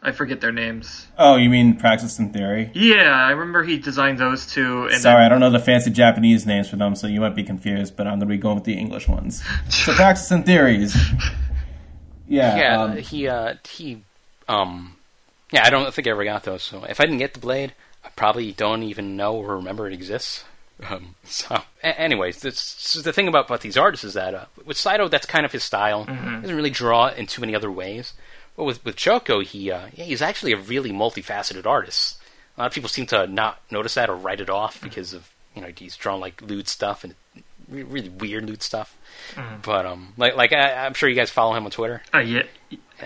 I forget their names. Oh, you mean Praxis and Theory? Yeah, I remember he designed those two. And Sorry, I don't know the fancy Japanese names for them, so you might be confused. But I'm going to be going with the English ones. [LAUGHS] So Praxis and Theories. Yeah. Yeah, um, he uh he um yeah, I don't think I ever got those. So if I didn't get the blade, I probably don't even know or remember it exists. Um, [LAUGHS] so, a- anyways, this, this is the thing about, about these artists is that uh, with Saito, that's kind of his style. He doesn't really draw in too many other ways. But with with Choco, he uh, yeah, he's actually a really multifaceted artist. A lot of people seem to not notice that or write it off because of you know he's drawn like lewd stuff and re- really weird lewd stuff. But um, like like I, I'm sure you guys follow him on Twitter. uh, yeah,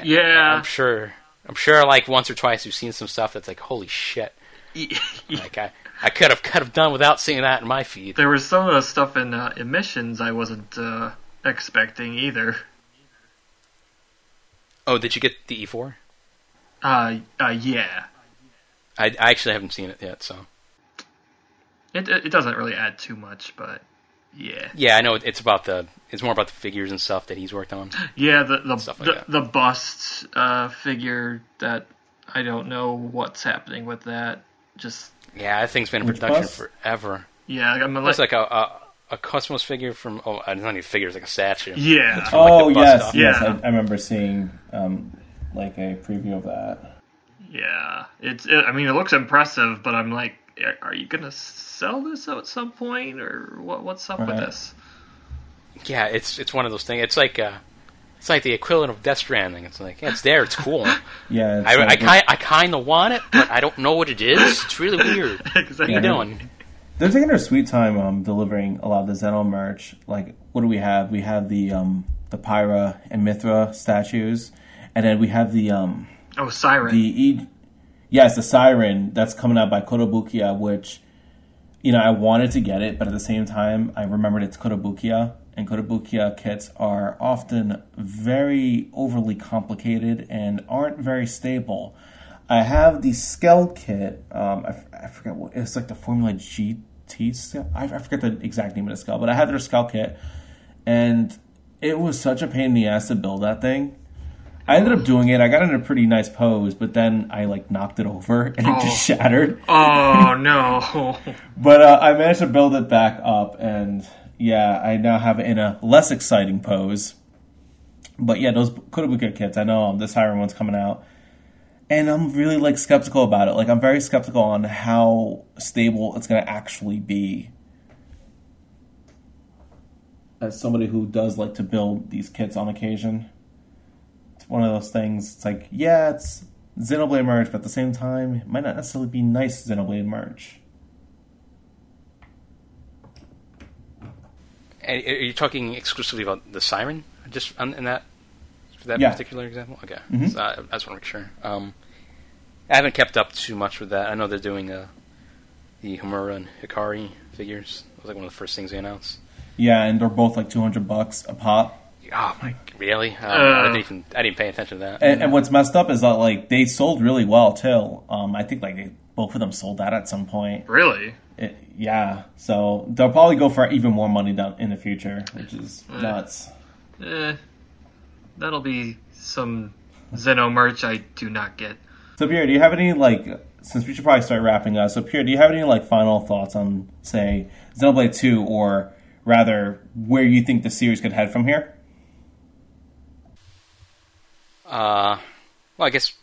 yeah. I'm sure. I'm sure, like once or twice, you've seen some stuff that's like, holy shit! [LAUGHS] Like I, I could have could have done without seeing that in my feed. there was some of the stuff in uh, emissions I wasn't uh, expecting either. Oh, did you get the E4? Uh, uh, yeah. I, I actually haven't seen it yet, so It it doesn't really add too much, but yeah, yeah, I know it's about the it's more about the figures and stuff that he's worked on. yeah. The the Stuff like the, that. the bust uh, figure that I don't know what's happening with that. Just Yeah, that thing's been in production bus? forever. yeah, I'm It's like, like a a, a KOS-MOS figure from oh, I don't even figure it's like a statue. yeah, from, like, oh yes, stop. yes. Yeah. I, I remember seeing um, like a preview of that. yeah. It's it, I mean it looks impressive, but I'm like, are- are you gonna sell this at some point, or what? What's up with this? Yeah, it's it's one of those things. It's like uh, it's like the equivalent of Death Stranding. It's like yeah, it's there, it's cool. [LAUGHS] Yeah. it's I, I, like- ki- I kind of want it, but I don't know what it is. It's really weird. [LAUGHS] What are exactly. you doing? They're taking their sweet time um, delivering a lot of the Xeno merch. Like, what do we have? We have the um, the Pyra and Mythra statues, and then we have the um, Oh, Siren. the e- yes, the Siren that's coming out by Kotobukiya. Which, you know, I wanted to get it, but at the same time, I remembered it's Kotobukiya, and Kotobukiya kits are often very overly complicated and aren't very stable. I have the Skell kit. Um, I, f- I forget what it's like the Formula GT Skell. I, I forget the exact name of the Skell, but I had their Skell kit, and it was such a pain in the ass to build that thing. I ended up doing it. I got in a pretty nice pose, but then I like knocked it over [LAUGHS] and it just shattered. oh [LAUGHS] no. But uh, I managed to build it back up, and yeah, I now have it in a less exciting pose. But yeah, those could have been good kits. I know um, the Siren one's coming out, and I'm really like skeptical about it. Like I'm very skeptical on how stable it's going to actually be. As somebody who does like to build these kits on occasion, it's one of those things. It's like, yeah, it's Xenoblade merch, but at the same time, it might not necessarily be nice Xenoblade merch. Are you talking exclusively about the Siren? Just in that for that Yeah. particular example? Okay, Mhm. so I, I just want to make sure. Um, I haven't kept up too much with that. I know they're doing uh, the Homura and Hikari figures. That was like one of the first things they announced. Yeah, and they're both like 200 bucks a pop. Oh my, really? Um, I Uh. didn't even I didn't pay attention to that. And, and what's messed up is that like they sold really well too. Um, I think like they, both of them sold out at some point. Really? It, yeah, so they'll probably go for even more money down in the future, which is nuts. Eh, that'll be some Xeno merch I do not get. So Pierre, do you have any like since we should probably start wrapping up? So Pierre, do you have any like final thoughts on say Xenoblade Two, or rather where you think the series could head from here? Uh, well, I guess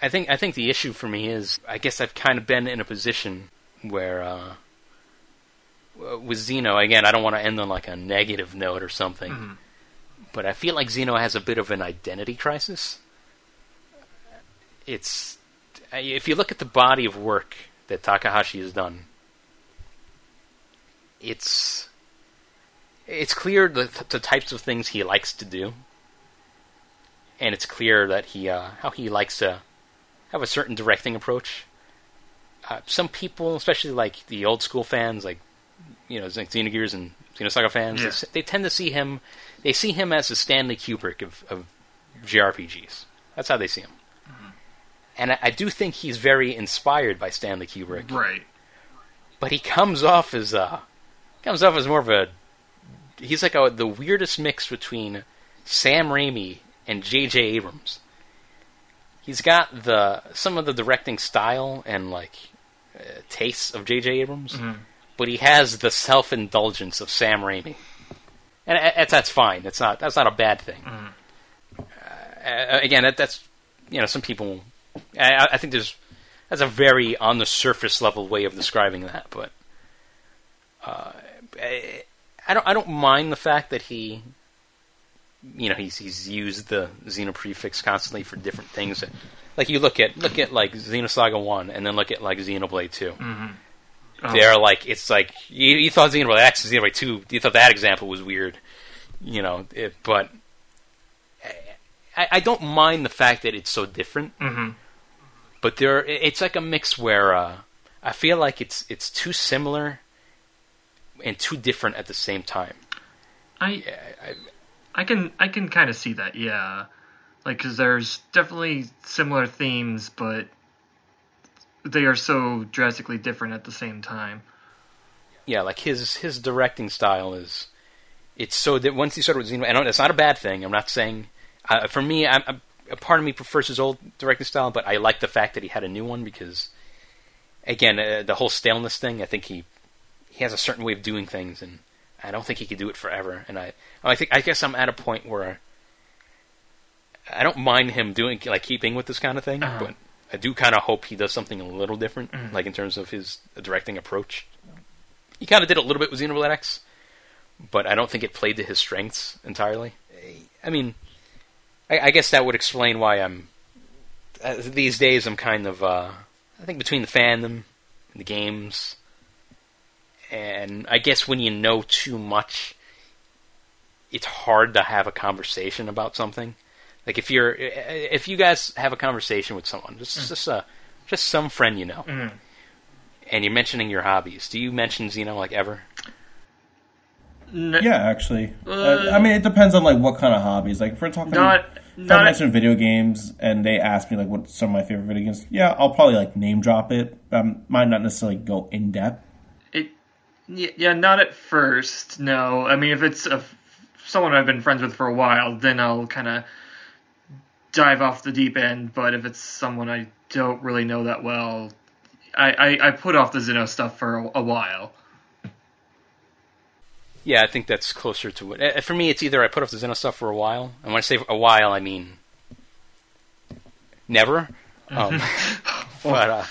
I think I think the issue for me is I guess I've kind of been in a position where uh, with Xeno again. I don't want to end on like a negative note or something, but I feel like Xeno has a bit of an identity crisis. It's if you look at the body of work that Takahashi has done, it's it's clear the, the types of things he likes to do and it's clear that he uh, how he likes to have a certain directing approach. Uh, some people, especially like the old school fans, like you know, Xenogears and Xenosaga fans, Yeah. they, they tend to see him. They see him as the Stanley Kubrick of, of JRPGs. That's how they see him. And I, I do think he's very inspired by Stanley Kubrick Right. but he comes off as uh comes off as more of a he's like a, the weirdest mix between Sam Raimi and J.J. Abrams. He's got the some of the directing style and like uh, tastes of J.J. Abrams, but he has the self indulgence of Sam Raimi, and uh, that's that's fine. That's not that's not a bad thing. Uh, uh, again, that, that's you know some people. I, I think there's that's a very on the surface level way of describing that, but uh, I, don't I don't mind the fact that he, you know, he's he's used the Xeno prefix constantly for different things. Like you look at look at like Xenosaga one, and then look at like Xenoblade 2 Oh. They're like it's like you, you thought Xenoblade X and Xenoblade two. You thought that example was weird, you know, it, but. I, I don't mind the fact that it's so different hmm but there it's like a mix where uh, I feel like it's it's too similar and too different at the same time. I I, I can I can kind of see that. Yeah. Like cuz there's definitely similar themes but they are so drastically different at the same time. yeah, like his his directing style is it's so that once he started with Xeno, and it's not a bad thing. I'm not saying uh, for me, I'm, I'm, a part of me prefers his old directing style, but I like the fact that he had a new one because again, uh, the whole staleness thing. I think he he has a certain way of doing things, and I don't think he could do it forever. And I I think I guess I'm at a point where I don't mind him doing like keeping with this kind of thing, Uh-huh. but I do kind of hope he does something a little different, like in terms of his directing approach. He kind of did a little bit with Xenoblade X, but I don't think it played to his strengths entirely. I mean, I, I guess that would explain why I'm uh, these days. I'm kind of uh, I think between the fandom and the games, and I guess when you know too much, it's hard to have a conversation about something. Like if you're if you guys have a conversation with someone, just just uh, just some friend you know, Mhm. and you're mentioning your hobbies. Do you mention Xeno like ever? N- Yeah, actually. Uh, Uh, I mean, it depends on like what kind of hobbies. Like if we're talking, Not if I not mention video games and they ask me like what some of my favorite video games, yeah, I'll probably like name drop it. I might not necessarily go in depth. It, y- yeah, not at first. No, I mean if it's a, someone I've been friends with for a while, then I'll kind of dive off the deep end. But if it's someone I don't really know that well, I, I, I put off the Xeno stuff for a, a while. Yeah, I think that's closer to it. Uh, For me, it's either I put off the Xeno stuff for a while, and when I say a while, I mean never. [LAUGHS] Um, [LAUGHS] but uh,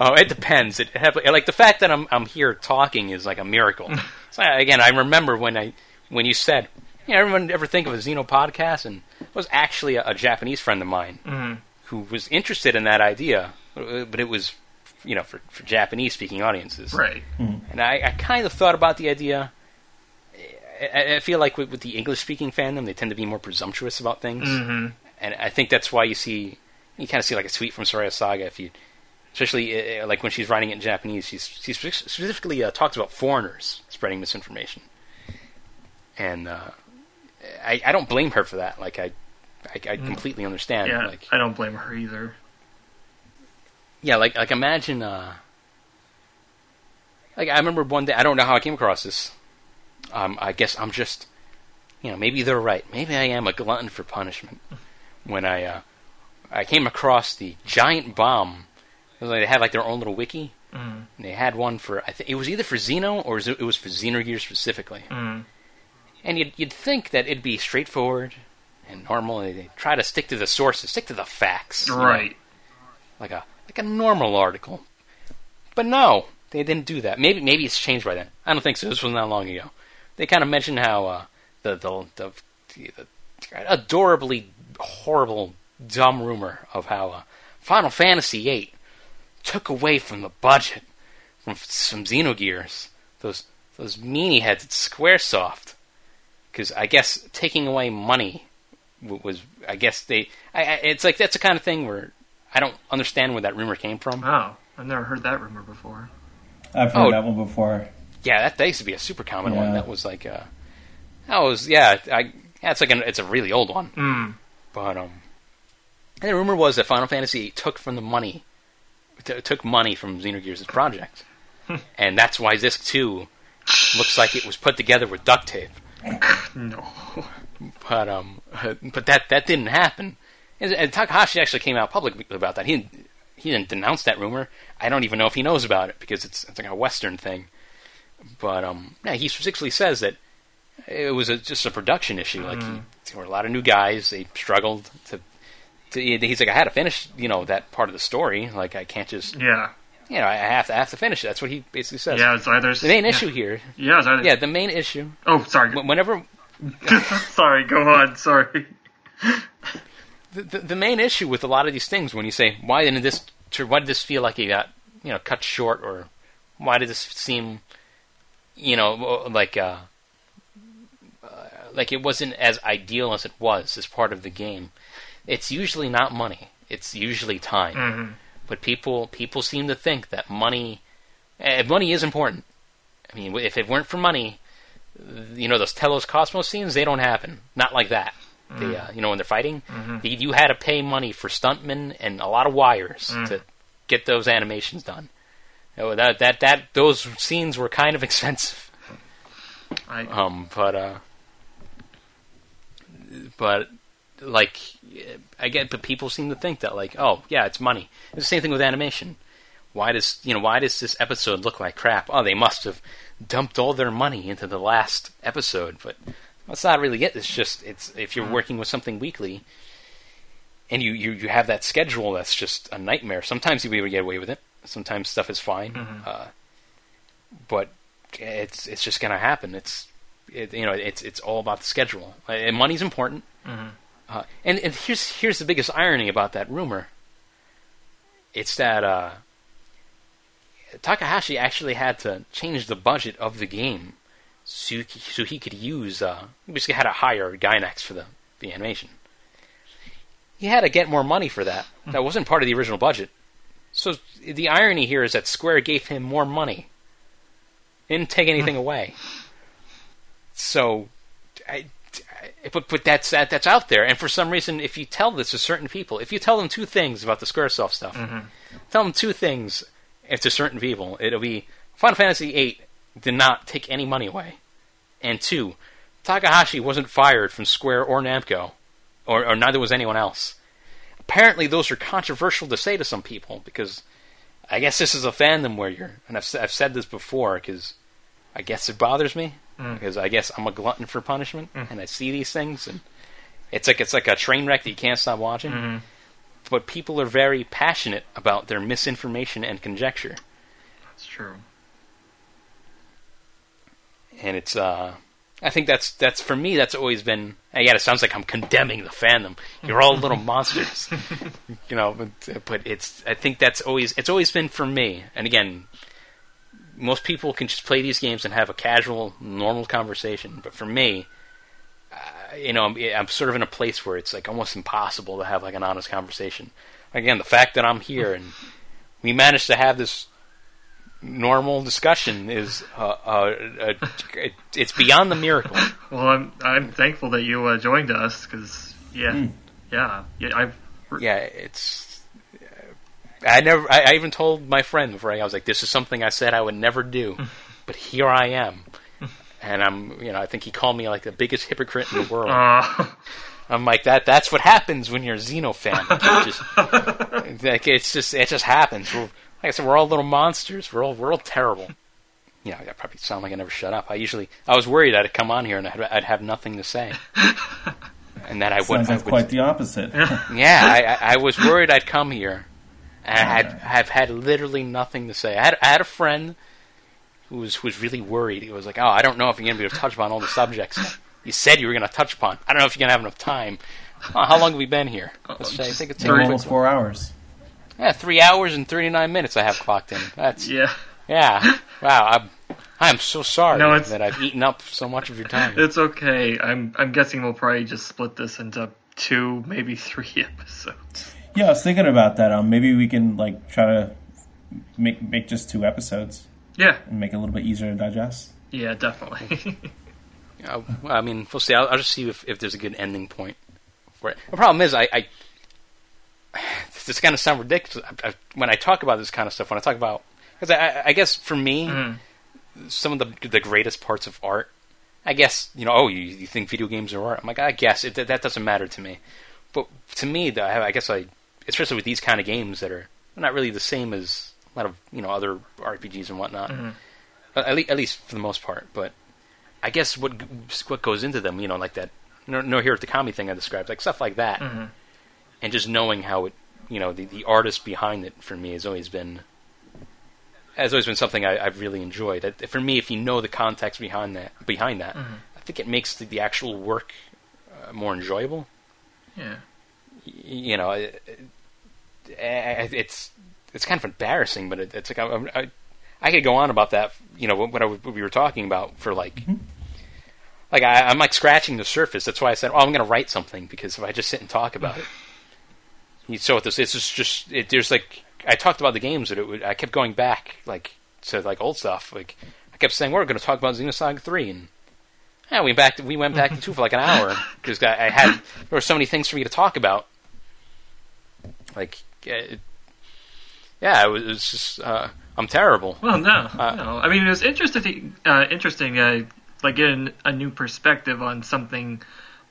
oh, it depends. It have, like the fact that I'm I'm here talking is like a miracle. [LAUGHS] so again, I remember when I when you said, you know, everyone ever think of a Xeno podcast, and was actually a, a Japanese friend of mine Mhm. who was interested in that idea, uh, but it was you know for, for Japanese speaking audiences, Right. and I, I kind of thought about the idea. I, I feel like with, with the English speaking fandom, they tend to be more presumptuous about things, hmm and I think that's why you see you kind of see like a tweet from Soraya Saga if you, especially uh, like when she's writing it in Japanese, she's she specifically uh, talks about foreigners spreading misinformation, and uh, I I don't blame her for that. Like I I, I completely understand. Yeah, Like I don't blame her either. yeah, like like imagine uh like I remember one day I don't know how I came across this. Um I guess I'm just you know, maybe they're right. Maybe I am a glutton for punishment. When I uh I came across the giant bomb. It was like They had like their own little wiki. Mm. And they had one for I think it was either for Xeno or it was for Xenogears specifically. Mm. And you'd you'd think that it'd be straightforward and normally They try to stick to the sources, stick to the facts. you know? Right. like a like a normal article. But no, they didn't do that. Maybe maybe it's changed by then. I don't think so. This was not long ago. They kind of mentioned how uh, the, the the the adorably horrible dumb rumor of how uh, Final Fantasy VIII took away from the budget from some Xenogears. Those those meanie heads at SquareSoft. Because I guess taking away money was I guess they. I, I, it's like that's the kind of thing where I don't understand where that rumor came from. Oh, I've never heard that rumor before. I've heard Oh. that one before. Yeah, that, that used to be a super common one. That was like uh that was yeah. I yeah, it's like an, it's a really old one. Mm. But um, and the rumor was that Final Fantasy took from the money, t- took money from Xenogears' project, [LAUGHS] and that's why Disc Two looks like it was put together with duct tape. [LAUGHS] No. But um, but that that didn't happen. And, and Takahashi actually came out publicly about that. He didn't, he didn't denounce that rumor. I don't even know if he knows about it because it's it's like a Western thing. But um, yeah, he specifically says that it was a, just a production issue. Like he, there were a lot of new guys. They struggled to. to he's like, I had to finish, you know, that part of the story. Like I can't just, Yeah. you know, I have to I have to finish it. That's what he basically says. Yeah, it's either. The main yeah. issue here, Yeah, it's either. yeah, the main issue. Oh, sorry. Whenever [LAUGHS] sorry, go on. Sorry. the, the, the main issue with a lot of these things when you say why didn't this why did this feel like it got you know cut short or why did this seem you know like uh, uh, like it wasn't as ideal as it was as part of the game it's usually not money it's usually time hmm but people people seem to think that money eh, money is important i mean if it weren't for money you know those T-elos KOS-MOS scenes they don't happen. Not like that. They, uh, you know when they're fighting you, you had to pay money for stuntmen and a lot of wires to get those animations done. Oh, that that that those scenes were kind of [LAUGHS] expensive. I. um, but uh, but like I get, but people seem to think that like, oh yeah, it's money. It's the same thing with animation. Why does you know why does this episode look like crap? Oh, they must have dumped all their money into the last episode, but that's not really it. It's just it's if you're working with something weekly. And you, you, you have that schedule that's just a nightmare. Sometimes you'll be able to get away with it. Sometimes stuff is fine. Uh, but it's it's just gonna happen. It's it, you know it's it's all about the schedule. Uh, And money's important. Uh, and and here's here's the biggest irony about that rumor. It's that uh, Takahashi actually had to change the budget of the game so he, so he could use uh, he basically had to hire Gainax for the the animation. He had to get more money for that. Hmm. That wasn't part of the original budget. So the irony here is that Square gave him more money. Didn't take anything hmm. away. So, I, I- but but that's that, that's out there. And for some reason, if you tell this to certain people, if you tell them two things about the SquareSoft stuff, mm-hmm. tell them two things if to certain people, it'll be Final Fantasy VIII did not take any money away, and two, Takahashi wasn't fired from Square or Namco, or, or neither was anyone else. Apparently those are controversial to say to some people because I guess this is a fandom where you're, and I've, I've said this before because I guess it bothers me mm. because I guess I'm a glutton for punishment mm. and I see these things and it's like it's like a train wreck that you can't stop watching. Mm-hmm. But people are very passionate about their misinformation and conjecture, That's true. and it's uh, I think that's that's for me. That's always been. Again, it sounds like I'm condemning the fandom. You're all little [LAUGHS] monsters, you know. But, but it's. I think that's always. It's always been for me. And again, most people can just play these games and have a casual, normal conversation. But for me, uh, you know, I'm, I'm sort of in a place where it's like almost impossible to have like an honest conversation. Again, the fact that I'm here and we managed to have this normal discussion is uh, uh, uh, it, it's beyond the miracle. Well, I'm I'm thankful that you uh, joined us because yeah, yeah, yeah. I've Yeah, it's. I never. I, I even told my friend before I was like, "This is something I said I would never do," [LAUGHS] but here I am, and I'm. You know, I think he called me like the biggest hypocrite in the world. [LAUGHS] uh, I'm like that. That's what happens when you're a Xeno fan. You just, [LAUGHS] like it's just it just happens. We're, like I said, we're all little monsters. We're all we're all terrible. You know, I probably sound like I never shut up. I usually I was worried I'd come on here and I'd, I'd have nothing to say, [LAUGHS] and that I would. Sounds I like would quite the opposite. yeah, I, I, I was worried I'd come here, and I had have had literally nothing to say. I had I had a friend who was who was really worried. He was like, "Oh, I don't know if you're gonna be able to touch upon all the subjects you said you were gonna touch upon. I don't know if you're gonna have enough time." Oh, how long have we been here? Let's say, I think it's It's almost four hours. yeah, three hours and thirty nine minutes. I have clocked in. That's yeah, yeah. Wow, I'm I'm so sorry No, it's- that I've eaten up so much of your time. [LAUGHS] it's okay. I'm I'm guessing we'll probably just split this into two, maybe three [LAUGHS] episodes. Yeah, I was thinking about that. Um, maybe we can like try to make make just two episodes Yeah, and make it a little bit easier to digest. yeah, definitely. [LAUGHS] Uh, well, [LAUGHS] I mean, we'll see. I'll, I'll just see if, if there's a good ending point for it. The problem is, I, I [SIGHS] this is going to sound ridiculous I, I, when I talk about this kind of stuff. When I talk about because I, I guess for me, Mhm. some of the the greatest parts of art. I guess you know. Oh, you, you think video games are art? I'm like, I guess it, that doesn't matter to me. But to me, the, I, I guess I, especially with these kind of games that are not really the same as a lot of you know other RPGs and whatnot. Mhm. At, le- at least for the most part. But I guess what what goes into them, you know, like that no, Norihiro Takami thing I described, like stuff like that, Mhm. and just knowing how it, you know, the the artist behind it for me has always been has always been something I, I've really enjoyed. That, for me, if you know the context behind that, behind that, Mhm. I think it makes the, the actual work uh, more enjoyable. Yeah. Y- You know, it, it, it's it's kind of embarrassing, but it, it's like I, I, I could go on about that. You know, what, I, what we were talking about for like. Like I, I'm like scratching the surface. That's why I said, "Oh, I'm going to write something." Because if I just sit and talk about it, you so with this, it's just, just it, there's like I talked about the games that it would. I kept going back like to like old stuff. Like I kept saying, "We're going to talk about Xenosaga 3 and yeah, we back we went back to two for like an hour because I, I had there were so many things for me to talk about. Like, uh, yeah, it was, it was just uh, I'm terrible. Well, no, Uh, no. I mean, it was interesting. Uh, interesting, uh, like getting a new perspective on something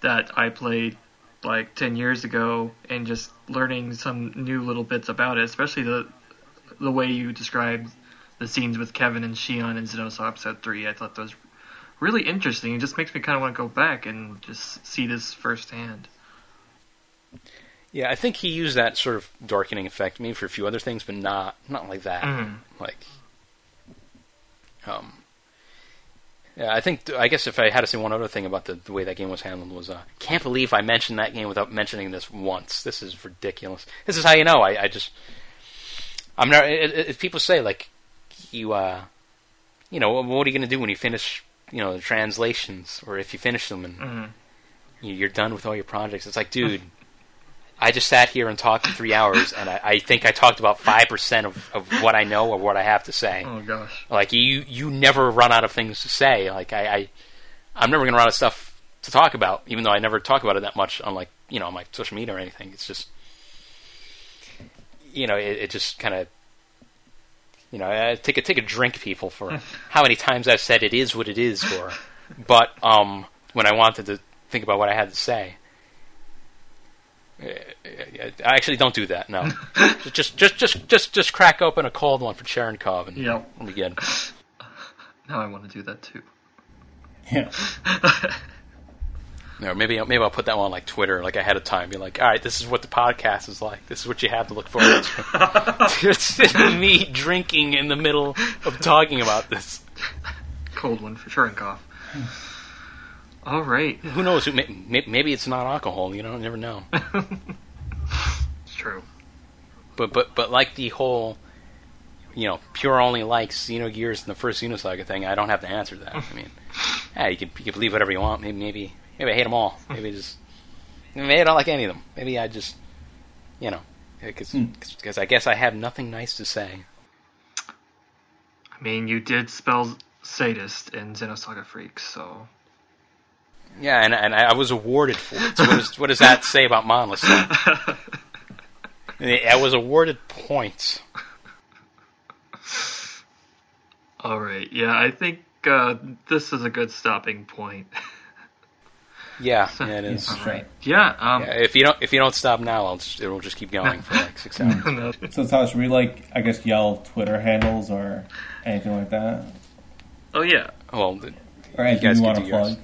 that I played like ten years ago, and just learning some new little bits about it. Especially the the way you described the scenes with Kevin and Shion in Xenosaga Episode Three. I thought that was really interesting. It just makes me kind of want to go back and just see this firsthand. Yeah, I think he used that sort of darkening effect maybe for a few other things, but not not like that. Mhm. Like, um, yeah, I think I guess if I had to say one other thing about the, the way that game was handled was, uh, can't believe I mentioned that game without mentioning this once. This is ridiculous. This is how you know. I, I just, I'm not. If people say like, you, uh, you know, what are you going to do when you finish, you know, the translations, or if you finish them and Mhm. you're done with all your projects? It's like, dude. [LAUGHS] I just sat here and talked for three hours, and I, I think I talked about five percent of, of what I know or what I have to say. Oh gosh. Like you, you never run out of things to say. Like I, I I'm never gonna run out of stuff to talk about, even though I never talk about it that much on like you know on my social media or anything. It's just, you know, it, it just kind of, you know, I take a take a drink, people, for [LAUGHS] how many times I've said it is what it is, or, but um, when I wanted to think about what I had to say. I actually don't do that. No, [LAUGHS] just just just just just crack open a cold one for Cherenkov and Yep. we'll. [LAUGHS] Now I want to do that too. Yeah. [LAUGHS] no, maybe maybe I'll put that one on like Twitter, like ahead of time. Be like, all right, this is what the podcast is like. This is what you have to look forward to. it's just me drinking in the middle of talking about this. Cold one for Cherenkov. All right, Who knows? Who- may- may- Maybe it's not alcohol. You know, never know. [LAUGHS] it's true. But but but like the whole, you know, pure only likes Xenogears and the first Xenosaga thing, I don't have to answer that. I mean, [LAUGHS] yeah, you can you can believe whatever you want. Maybe maybe maybe I hate them all. Maybe just maybe I don't like any of them. Maybe I just you know because Hmm. I guess I have nothing nice to say. I mean, you did spell sadist in Xenosaga Freaks, so Yeah, and and I was awarded for it. So what, is, what does that say about Monolith? Then? [LAUGHS] I was awarded points. all right. Yeah, I think uh, this is a good stopping point. Yeah, yeah [LAUGHS] it is. Yes, sure. yeah. Um, Yeah, if you don't if you don't stop now, I'll just, it'll just keep going for like six [LAUGHS] hours. no, So, Tyler, should we like, I guess, yell Twitter handles or anything like that, oh yeah. Well, the- or anything guys you want to plug? yours.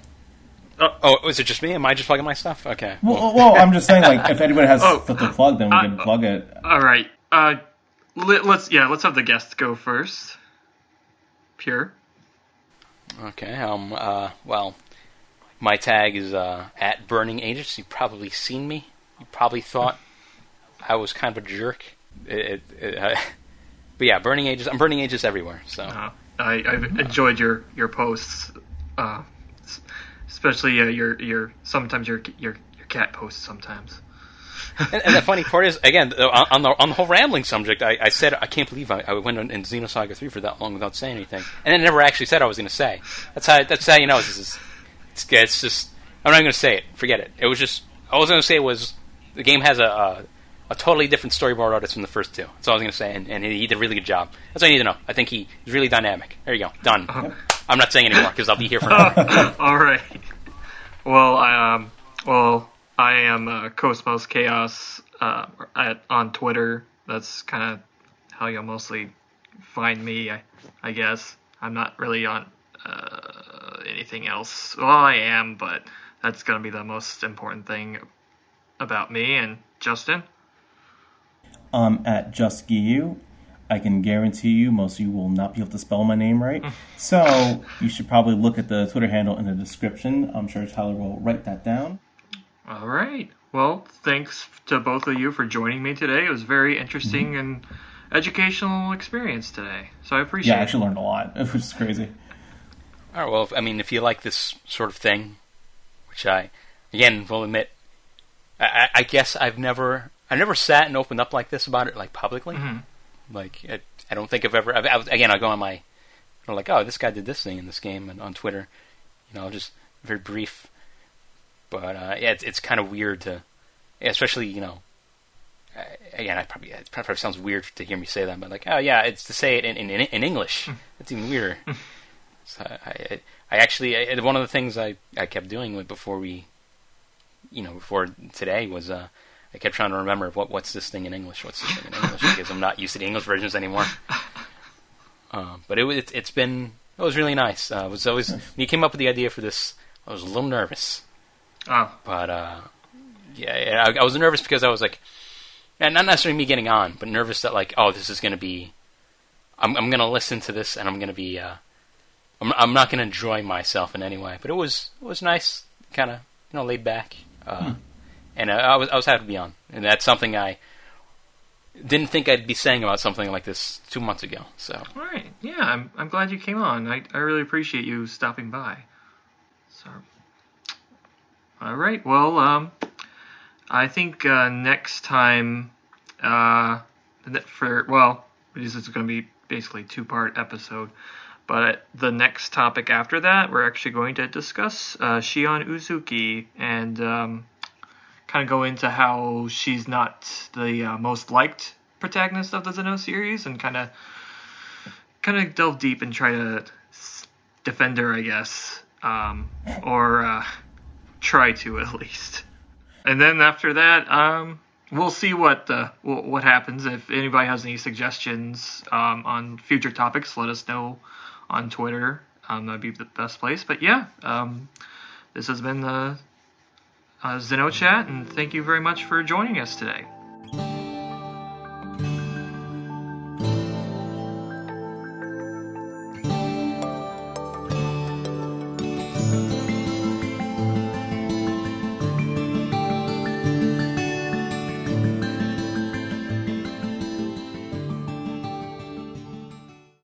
Oh, is it just me? Am I just plugging my stuff? Okay. Well, well, I'm just saying, like, if anybody has [LAUGHS] Oh, stuff to plug, then we uh, can plug it. All right. Uh, let, let's yeah. Let's have the guests go first. Pure. Okay. Um. Uh. Well, my tag is uh, at Burning Ages. You've probably seen me. You probably thought I was kind of a jerk. It, it, it, uh, [LAUGHS] but yeah, Burning Ages. I'm Burning Ages everywhere. So Uh, I, I've enjoyed your your posts, uh, s- especially uh, your your sometimes your your your cat posts sometimes. and, and the funny part is, again, on on the on the whole rambling subject, I, I said I can't believe I, I went on in Xenosaga three for that long without saying anything, and then never actually said I was going to say. That's how that's how you know this is. It's, it's just I'm not going to say it. Forget it. It was just all I was going to say was the game has a, a a totally different storyboard artist from the first two. That's all I was going to say, and, and he did a really good job. That's all you need to know. I think he is really dynamic. There you go, done. I'm not saying anymore because I'll be here for. [LAUGHS] All right. Well, I, um, well, I am uh, Cosmos Chaos uh, at on Twitter. That's kind of how you'll mostly find me, I, I guess. I'm not really on uh, anything else. Well, I am, but that's gonna be the most important thing about me and Justin. um, at Just Giyu. I can guarantee you most of you will not be able to spell my name right. So you should probably look at the Twitter handle in the description. I'm sure Tyler will write that down. All right. Well, thanks to both of you for joining me today. It was very interesting and educational experience today. So I appreciate Yeah, I it. actually learned a lot, [LAUGHS] which is crazy. All right. Well, if, I mean, if you like this sort of thing, which I, again, will admit, I, I- I guess I've never, I never sat and opened up like this about it, like publicly. Mhm. Like, I, I don't think I've ever. I've, I again, I go on my, you know, like, oh, this guy did this thing in this game, and on Twitter, you know, just very brief. But uh, yeah, it's, it's kind of weird to, especially you know. uh, Again, I probably it probably sounds weird to hear me say that, but like, oh yeah, it's to say it in in, in English. That's even weirder. So I, I, I actually I, one of the things I, I kept doing with before we, you know, before today was uh, I kept trying to remember what what's this thing in English, what's this thing in English because I'm not used to the English versions anymore. [LAUGHS] Um, but it it's, it's been it was really nice. Uh, it was always when you came up with the idea for this, I was a little nervous, Oh, but uh, yeah, I, I was nervous because I was like, and not necessarily me getting on, but nervous that like, oh, this is going to be, I'm I'm going to listen to this and I'm going to be, uh, I'm I'm not going to enjoy myself in any way. But it was it was nice, kind of you know laid back, uh, and uh, I was I was happy to be on, and that's something I didn't think I'd be saying about something like this two months ago. So all right. Yeah, I'm I'm glad you came on. I I really appreciate you stopping by. So, all right. Well, um, I think uh, next time, uh, for well, this is going to be basically two part episode. But the next topic after that, we're actually going to discuss uh, Shion Uzuki and um, kind of go into how she's not the uh, most liked protagonist of the Xeno series, and kind of kind of delve deep and try to defend her, I guess, um, or uh, try to [LAUGHS] at least. And then after that, um, we'll see what wh- what happens. If anybody has any suggestions um, on future topics, let us know on Twitter. Um, that'd be the best place. But yeah, um, this has been the uh, Xenochat, and thank you very much for joining us today.